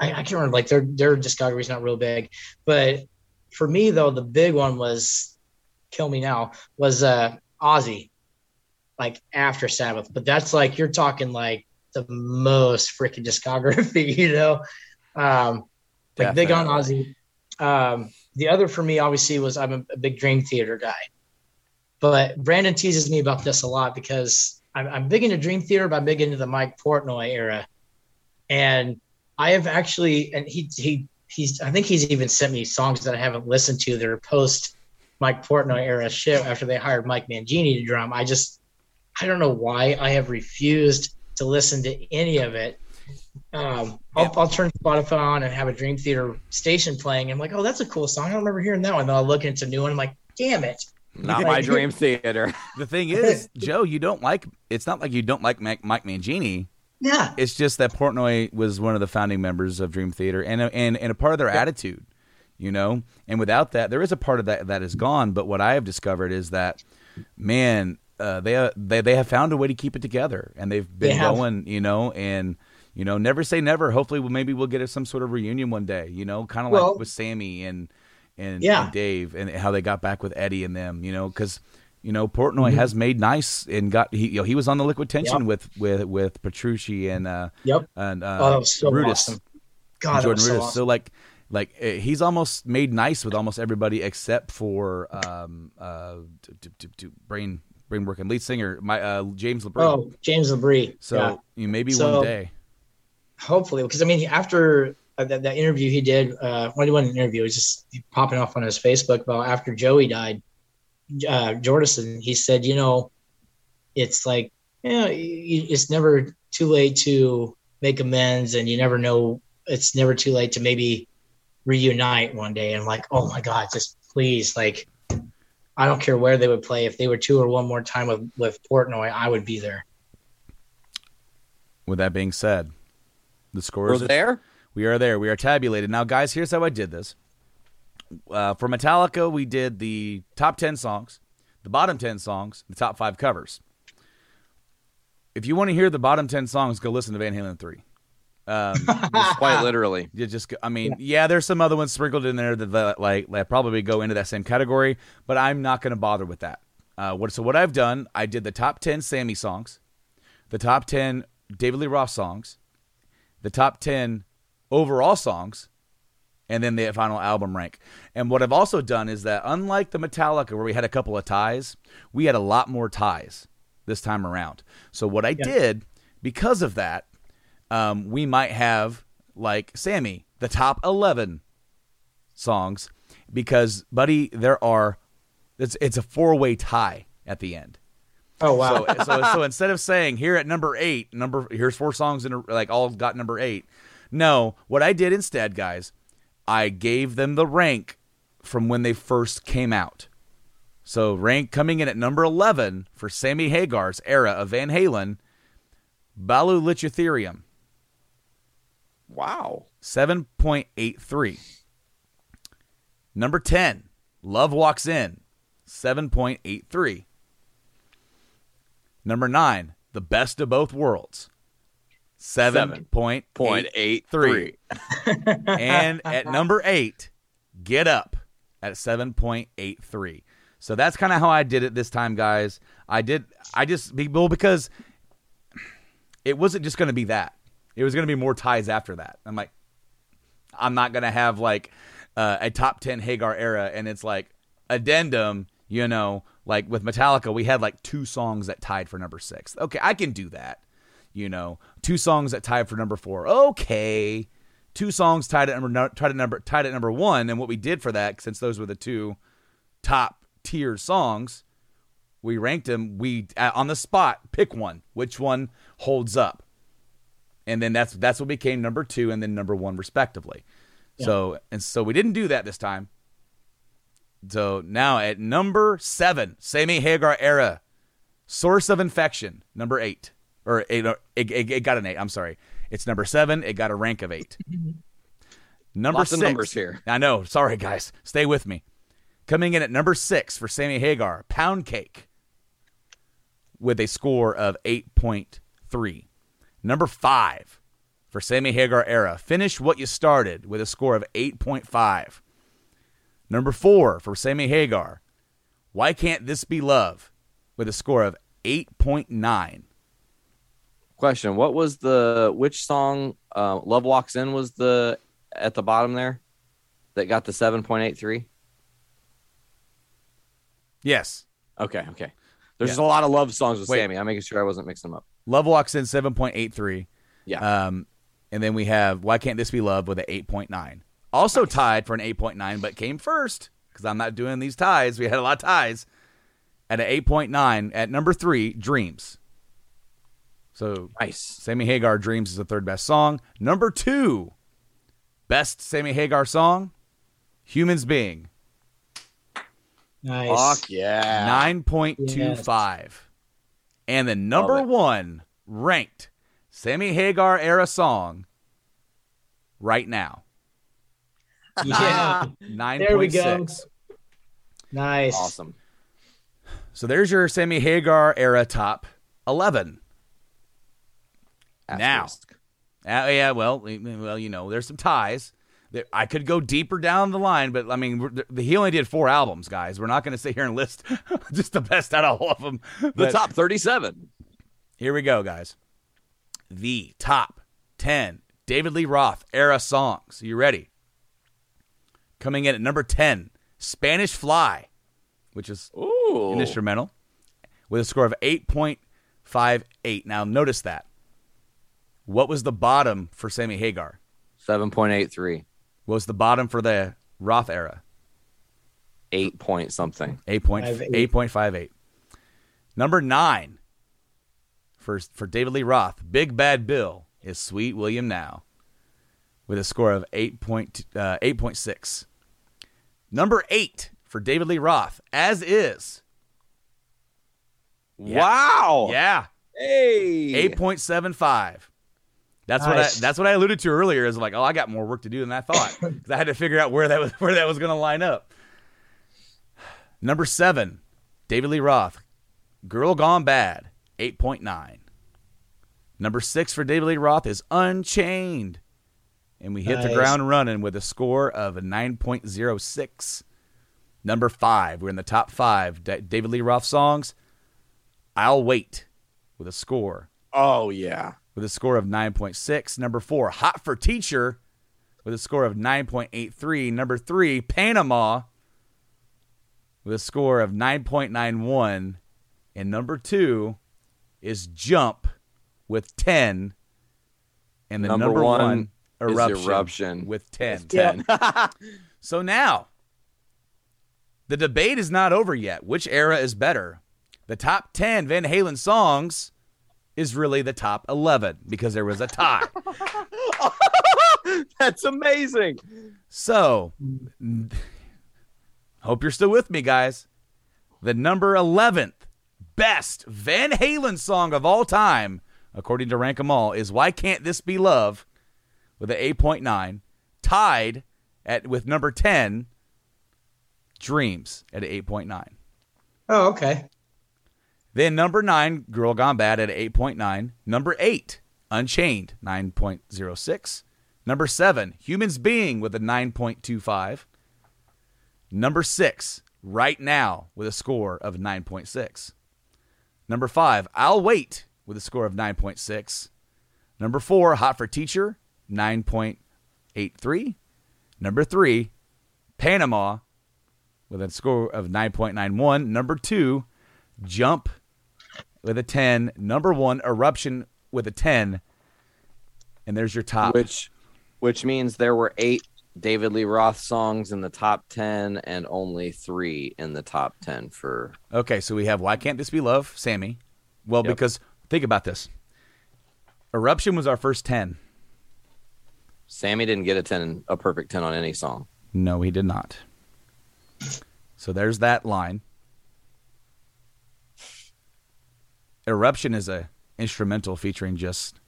I, I can't remember like their their discography is not real big, but for me though, the big one was "Kill Me Now" was uh, Ozzy, like after Sabbath. But that's like you're talking like the most freaking discography, you know. Um, like big on Ozzy. Um, the other for me, obviously, was I'm a, big Dream Theater guy. But Brandon teases me about this a lot because I'm, I'm big into Dream Theater, but I'm big into the Mike Portnoy era. And I have actually, and he he he's I think he's even sent me songs that I haven't listened to that are post Mike Portnoy era shit after they hired Mike Mangini to drum. I just I don't know why I have refused to listen to any of it. Um, I'll, I'll turn Spotify on and have a Dream Theater station playing. I'm like, oh, that's a cool song. I don't remember hearing that one. Then I'll look into a new one. I'm like, damn it. Not my dream theater. The thing is, Joe, you don't like. It's not like you don't like Mike, Mike Mangini. Yeah. It's just that Portnoy was one of the founding members of Dream Theater, and a, and and a part of their attitude, you know. And without that, there is a part of that that is gone. But what I have discovered is that, man, uh, they they they have found a way to keep it together, and they've been They going, you know, and. You know, never say never. Hopefully, we'll, maybe we'll get some sort of reunion one day. You know, kind of Well- like with Sammy and and, Yeah. and Dave, and how they got back with Eddie and them. You know, because You know, Portnoy has made nice and got he you know he was on the liquid tension Yep. with with with Petrucci and uh Yep. and uh Oh, so Rudess. awesome. God, Jordan so Rudess. awesome. So like like uh, he's almost made nice with almost everybody except for um uh t- t- t- t- brain brain working lead singer my uh James LeBron. oh, James Labrie. so yeah. you know, maybe So- one day. Hopefully because i mean after uh, that, that interview he did uh when he went an interview it was just popping off on his facebook about after joey died uh jordison he said you know it's like you know, it's never too late to make amends and you never know it's never too late to maybe reunite one day. And I'm like oh my god just please like i don't care where they would play if they were two or one more time with with portnoy i would be there. With that being said, the We're scores there. We are there. We are tabulated. Now, guys, here's how I did this. Uh, for Metallica, we did the top 10 songs, the bottom 10 songs, the top five covers. If you want to hear the bottom 10 songs, go listen to Van Halen 3. Um, Quite literally. you just, I mean, yeah. there's some other ones sprinkled in there that, that like that probably go into that same category, but I'm not going to bother with that. Uh, what so what I've done, I did the top 10 Sammy songs, the top 10 David Lee Roth songs, the top 10 overall songs, and then the final album rank. And what I've also done is that unlike the Metallica where we had a couple of ties, we had a lot more ties this time around. So what I did because of that, um, we might have like Sammy, the top 11 songs because buddy, there are it's it's a four-way tie at the end. Oh wow So, so, so instead of saying here at number eight, number here's four songs in a, like all got number eight. No, what I did instead, guys, I gave them the rank from when they first came out. So rank coming in at number eleven for Sammy Hagar's era of Van Halen, Baluchitherium, Wow. seven point eight three. Number ten, Love Walks In, seven point eight three. Number nine, The Best of Both Worlds, seven point Point eight eight three. three. and at number eight, Get Up at 7.83. So that's kind of how I did it this time, guys. I did, I just, well, because it wasn't just going to be that. It was going to be more ties after that. I'm like, I'm not going to have like uh, a top 10 Hagar era and it's like addendum, you know, like with Metallica, we had like two songs that tied for number six. Okay, I can do that. You know, two songs that tied for number four. Okay. Two songs tied at number tied at number tied at number one, and what we did for that, since those were the two top tier songs, we ranked them. We uh, on the spot pick one. Which one holds up? And then that's that's what became number two and then number one respectively. So and so we didn't do that this time. So now at number seven, Sammy Hagar era, source of infection, number eight or eight. It, it, it got an eight. I'm sorry. It's number seven. It got a rank of eight. Number Lots of six. numbers here. I know. Sorry, guys. Stay with me. Coming in at number six for Sammy Hagar, Pound Cake, with a score of 8.3. Number five for Sammy Hagar era, Finish What You Started, with a score of 8.5. Number four for Sammy Hagar, Why Can't This Be Love, with a score of 8.9. Question: What was the which song? Uh, Love Walks In was the at the bottom there that got the seven point eight three. Yes. Okay, okay. There's Yeah. a lot of love songs with Wait. Sammy. I'm making sure I wasn't mixing them up. Love Walks In 7.83. Yeah. Um, and then we have Why Can't This Be Love with an 8.9. Also tied for an 8.9, but came first because I'm not doing these ties. We had a lot of ties at an 8.9. At number three, Dreams. So nice. Sammy Hagar, Dreams is the third best song. Number two, best Sammy Hagar song, Humans Being. nice Fuck yeah. 9.25. And the number one ranked Sammy Hagar era song right now. Yeah 9.6. There we go. nice Awesome. So there's your Sammy Hagar era top 11. Now. Uh, yeah, well, well, you know, there's some ties. I could go deeper down the line, but I mean, he only did four albums, guys. We're not going to sit here and list just the best out of all of them. The But top 37. Here we go, guys. The top 10 David Lee Roth era songs. you ready? Coming in at number 10, Spanish Fly, which is Ooh. an instrumental, with a score of 8.58. Now, notice that. What was the bottom for Sammy Hagar? 7.83. What was the bottom for the Roth era? 8 point something. 8.58. 8.58. Number nine for, for David Lee Roth, Big Bad Bill, is Sweet William Now with a score of 8 point, uh, 8.6. Number eight for David Lee Roth, as is. Yeah. Wow. Yeah. Hey. 8.75. That's what I that's what I alluded to earlier is like, oh, I got more work to do than I thought because I had to figure out where that was where that was gonna line up. Number seven, David Lee Roth, Girl Gone Bad, 8.9. Number six for David Lee Roth is Unchained. And we hit the ground running with a score of a 9.06. Number five, we're in the top five Da- David Lee Roth songs. I'll Wait with a score Oh, yeah. with a score of 9.6. Number four, Hot for Teacher with a score of 9.83. Number three, Panama with a score of 9.91. And number two is Jump with 10. And the Number number, one one, eruption, Eruption. with 10. 10. So now, the debate is not over yet. Which era is better? The top 10 Van Halen songs is really the top 11 because there was a tie. That's amazing. so, hope you're still with me, guys. The number 11th best Van Halen song of all time, according to Rank 'em All, is Why Can't This Be Love with an 8.9, tied at with number 10, Dreams at an 8.9. Oh, okay. Then number nine, Girl Gone Bad at 8.9. Number eight, Unchained, 9.06. Number seven, Humans Being with a 9.25. Number six, Right Now with a score of 9.6. Number five, I'll Wait with a score of 9.6. Number four, Hot for Teacher, 9.83. Number three, Panama with a score of 9.91. Number two, Jump with a 10. Number one, Eruption with a 10. And there's your top. Which which means there were eight David Lee Roth songs in the top 10 and only three in the top 10 for. Okay, so we have Why Can't This Be Love, Sammy. Well, Yep. because think about this. Eruption was our first 10. Sammy didn't get a 10, a perfect 10 on any song. No, he did not. So there's that line. Eruption is a instrumental featuring just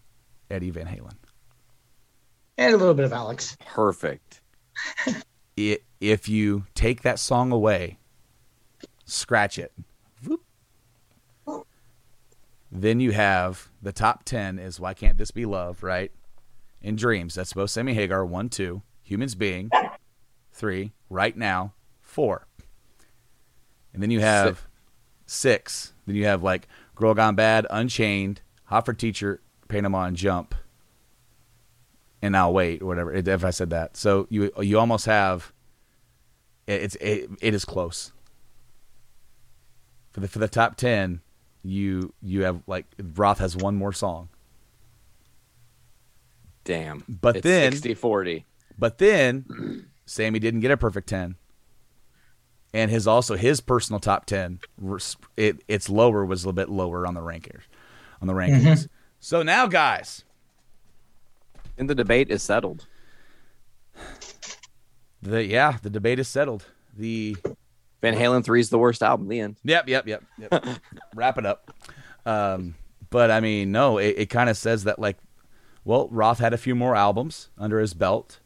Eddie Van Halen. And a little bit of Alex. Perfect. I if you take that song away, scratch it, whoop, then you have the top 10 is Why Can't This Be Love, right? In Dreams, that's both Sammy Hagar, one, two, Humans Being, three, Right Now, four. And then you have six. Then you have like Girl Gone Bad, Unchained, Hot for Teacher, Panama, and Jump. And I'll wait, or whatever. If I said that, so you you almost have it's it, it is close for the for the top 10 you you have like roth has one more song Damn. But it's then- 60 40. but then sammy didn't get a perfect 10 and his also his personal top 10 it it's lower was a little bit lower on the rankings on the rankings so now guys And the debate is settled. the yeah the debate is settled the Van Halen 3 is the worst album. The end. Yep, yep, yep. yep. Wrap it up. Um, but I mean, no, it, it kind of says that like, well, Roth had a few more albums under his belt.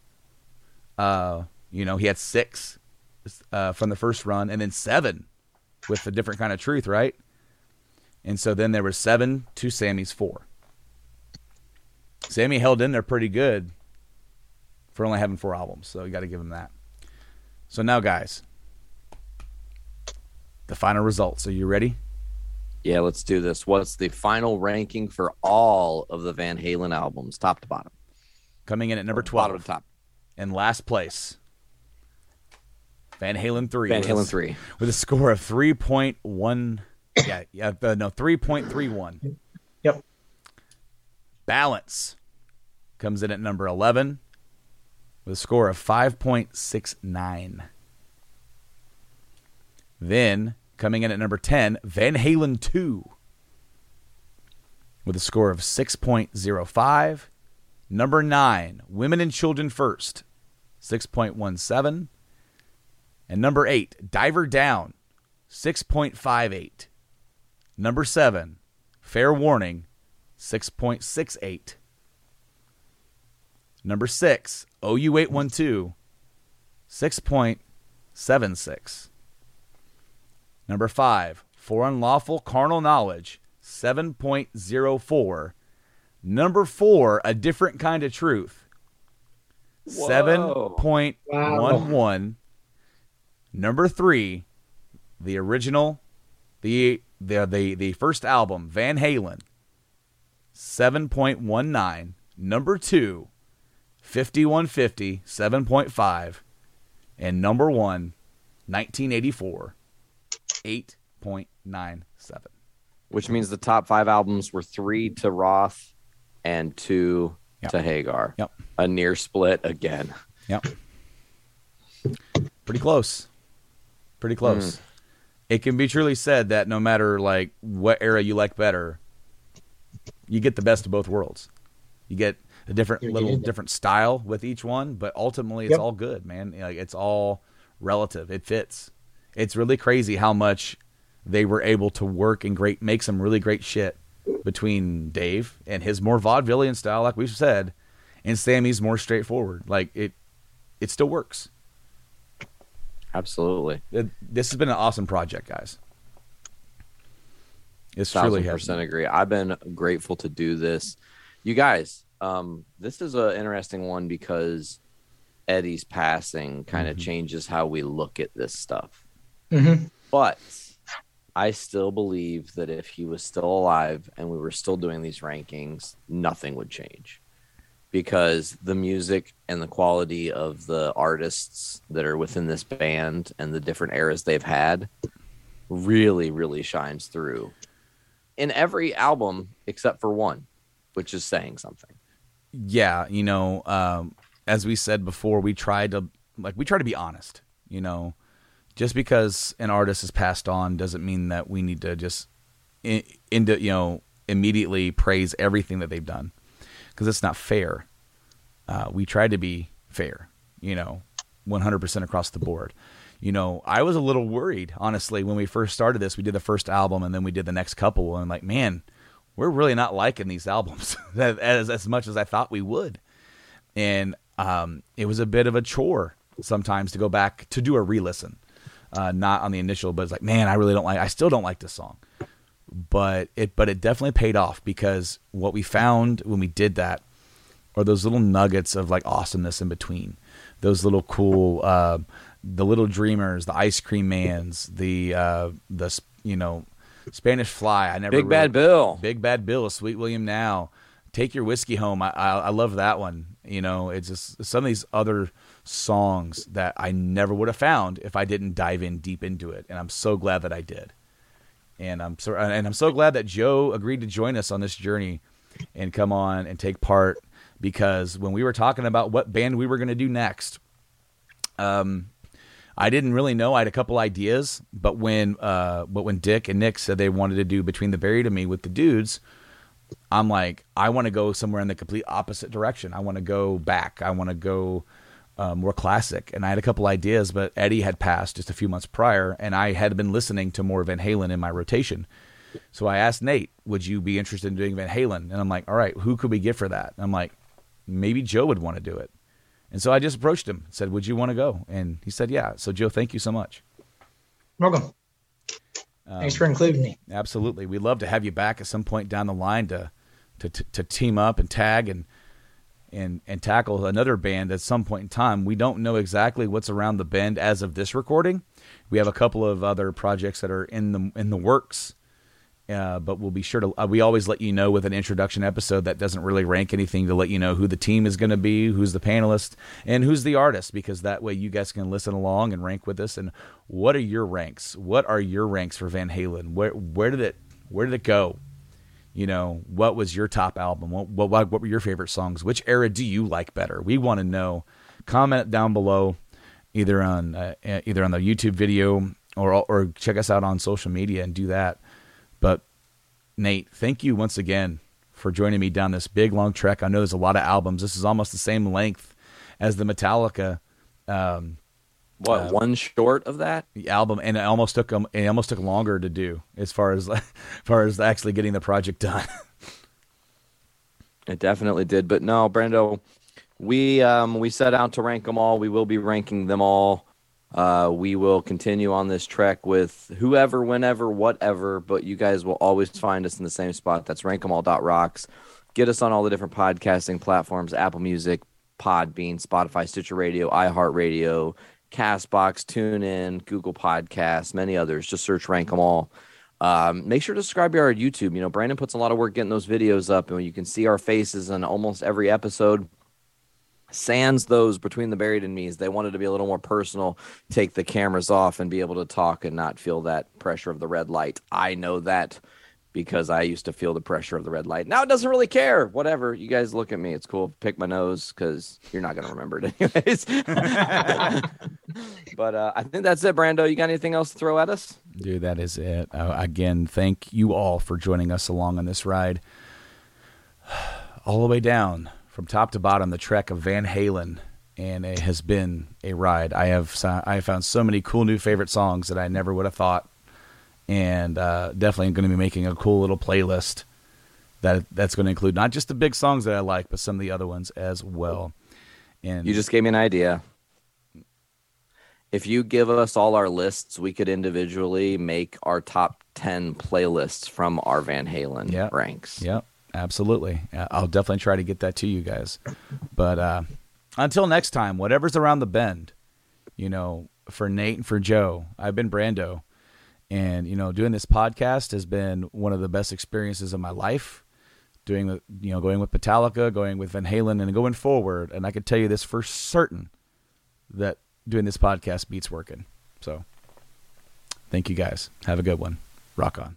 Uh, you know, he had six uh, from the first run, and then seven with a different kind of truth, right? And so then there was seven to Sammy's four. Sammy held in there pretty good for only having four albums. So you got to give him that. So now, guys, the final results. Are you ready? Yeah, let's do this. What's the final ranking for all of the Van Halen albums, top to bottom? Coming in at number 12. Bottom 12 to top. in last place. Van Halen 3. Van Halen 3. With a score of 3.1. yeah, yeah, uh, no, 3.31. Yep. Balance comes in at number 11 with a score of 5.69. Then, coming in at number 10, Van Halen 2 with a score of 6.05. Number 9, Women and Children First, 6.17. And number 8, Diver Down, 6.58. Number 7, Fair Warning, 6.68. Number 6, OU812, 6.76. Number 5, For Unlawful Carnal Knowledge, 7.04. Number 4, A Different Kind of Truth, 7.11. Number 3, the original the the the, the first album, Van Halen, 7.19. Number 2, 5150, 7.5. And number 1, 1984, 8.97. which means the top five albums were three to Roth and two Yep. to Hagar. Yep. A near split again. Yep. Pretty close. Pretty close. Hmm. It can be truly said that no matter like what era you like better, you get the best of both worlds. You get a different You're little different style with each one, but ultimately it's Yep. all good, man. Like it's all relative. It fits. It's really crazy how much they were able to work and great make some really great shit between Dave and his more vaudevillian style, like we've said, and Sammy's more straightforward. Like it, it still works. Absolutely. It- this has been an awesome project, guys. It's truly percent agree. I've been grateful to do this. You guys, um, this is an interesting one because Eddie's passing kind of Mhm. changes how we look at this stuff. Mhm. But I still believe that if he was still alive and we were still doing these rankings, nothing would change because the music and the quality of the artists that are within this band and the different eras they've had really, really shines through in every album except for one, which is saying something. yeah, you know, um, as we said before, we tried to like we try to be honest. You know, just because an artist has passed on doesn't mean that we need to just in, into you know immediately praise everything that they've done because it's not fair. Uh, we tried to be fair, you know, 100% across the board. You know, I was a little worried, honestly, when we first started this. We did the first album and then we did the next couple, and like, man, we're really not liking these albums as as much as I thought we would. And um, it was a bit of a chore sometimes to go back to do a re-listen, uh, not on the initial, but it's like, man, I really don't like. I still don't like this song, but it but it definitely paid off because what we found when we did that are those little nuggets of like awesomeness in between, those little cool, uh, the little dreamers, the ice cream mans, the uh, the you know Spanish Fly. I never Big really- Bad Bill. Big Bad Bill, Sweet William Now, Take Your Whiskey Home. I, I I love that one. You know, it's just some of these other songs that I never would have found if I didn't dive in deep into it, and I'm so glad that I did. And I'm so and I'm so glad that Joe agreed to join us on this journey and come on and take part because when we were talking about what band we were going to do next, um, I didn't really know. I had a couple ideas, but when uh, but when Dick and Nick said they wanted to do Between the Buried and Me with the dudes, I'm like, I want to go somewhere in the complete opposite direction. I want to go back. I want to go uh, more classic. And I had a couple ideas, but Eddie had passed just a few months prior, and I had been listening to more Van Halen in my rotation. So I asked Nate, "Would you be interested in doing Van Halen?" And I'm like, "All right, who could we get for that?" And I'm like, "Maybe Joe would want to do it." And so I just approached him, said, "Would you want to go?" And he said, "Yeah." So Joe, thank you so much. Welcome. Thanks for including me. Absolutely, we'd love to have you back at some point down the line to to to, to team up and tag and and and tackle another band at some point in time. We don't know exactly what's around the bend as of this recording. We have a couple of other projects that are in the in the works. Uh, but we'll be sure to. Uh, we always let you know with an introduction episode that doesn't really rank anything to let you know who the team is going to be, who's the panelist, and who's the artist, because that way you guys can listen along and rank with us. And what are your ranks? What are your ranks for Van Halen? Where where did it where did it go? You know, what was your top album? What what what were your favorite songs? Which era do you like better? We want to know. Comment down below, either on uh, either on the YouTube video or or check us out on social media and do that. But Nate, thank you once again for joining me down this big long trek. I know there's a lot of albums. This is almost the same length as the Metallica um, what uh, one short of that the album, and it almost took them. It almost took longer to do as far as as far as actually getting the project done. it definitely did, but no, Brando, we um, we set out to rank them all. We will be ranking them all. Uh, we will continue on this trek with whoever, whenever, whatever. But you guys will always find us in the same spot. That's rankemall.rocks. Get us on all the different podcasting platforms: Apple Music, Podbean, Spotify, Stitcher Radio, iHeartRadio, Castbox, TuneIn, Google Podcasts, many others. Just search Rank Them All. Um, make sure to subscribe to our YouTube. You know, Brandon puts a lot of work getting those videos up, and you can see our faces in almost every episode. Sans those between the buried and me's. They wanted to be a little more personal, take the cameras off, and be able to talk and not feel that pressure of the red light. I know that because I used to feel the pressure of the red light. Now it doesn't really care. Whatever. You guys look at me. It's cool. Pick my nose because you're not going to remember it anyways. but uh, I think that's it, Brando. You got anything else to throw at us? Dude, that is it. Uh, again, thank you all for joining us along on this ride. All the way down from top to bottom, the trek of Van Halen. And it has been a ride. I have I have found so many cool new favorite songs that I never would have thought and uh, definitely going to be making a cool little playlist that that's going to include not just the big songs that I like, but some of the other ones as well. And you just gave me an idea. If you give us all our lists, we could individually make our top ten playlists from our Van Halen yep. ranks. Yep, absolutely. I'll definitely try to get that to you guys. But uh, until next time, whatever's around the bend, you know, for Nate and for Joe, I've been Brando. And you know, doing this podcast has been one of the best experiences of my life. Doing the, you know, going with Metallica, going with Van Halen, and going forward. And I can tell you this for certain that doing this podcast beats working. So, thank you guys. Have a good one. Rock on.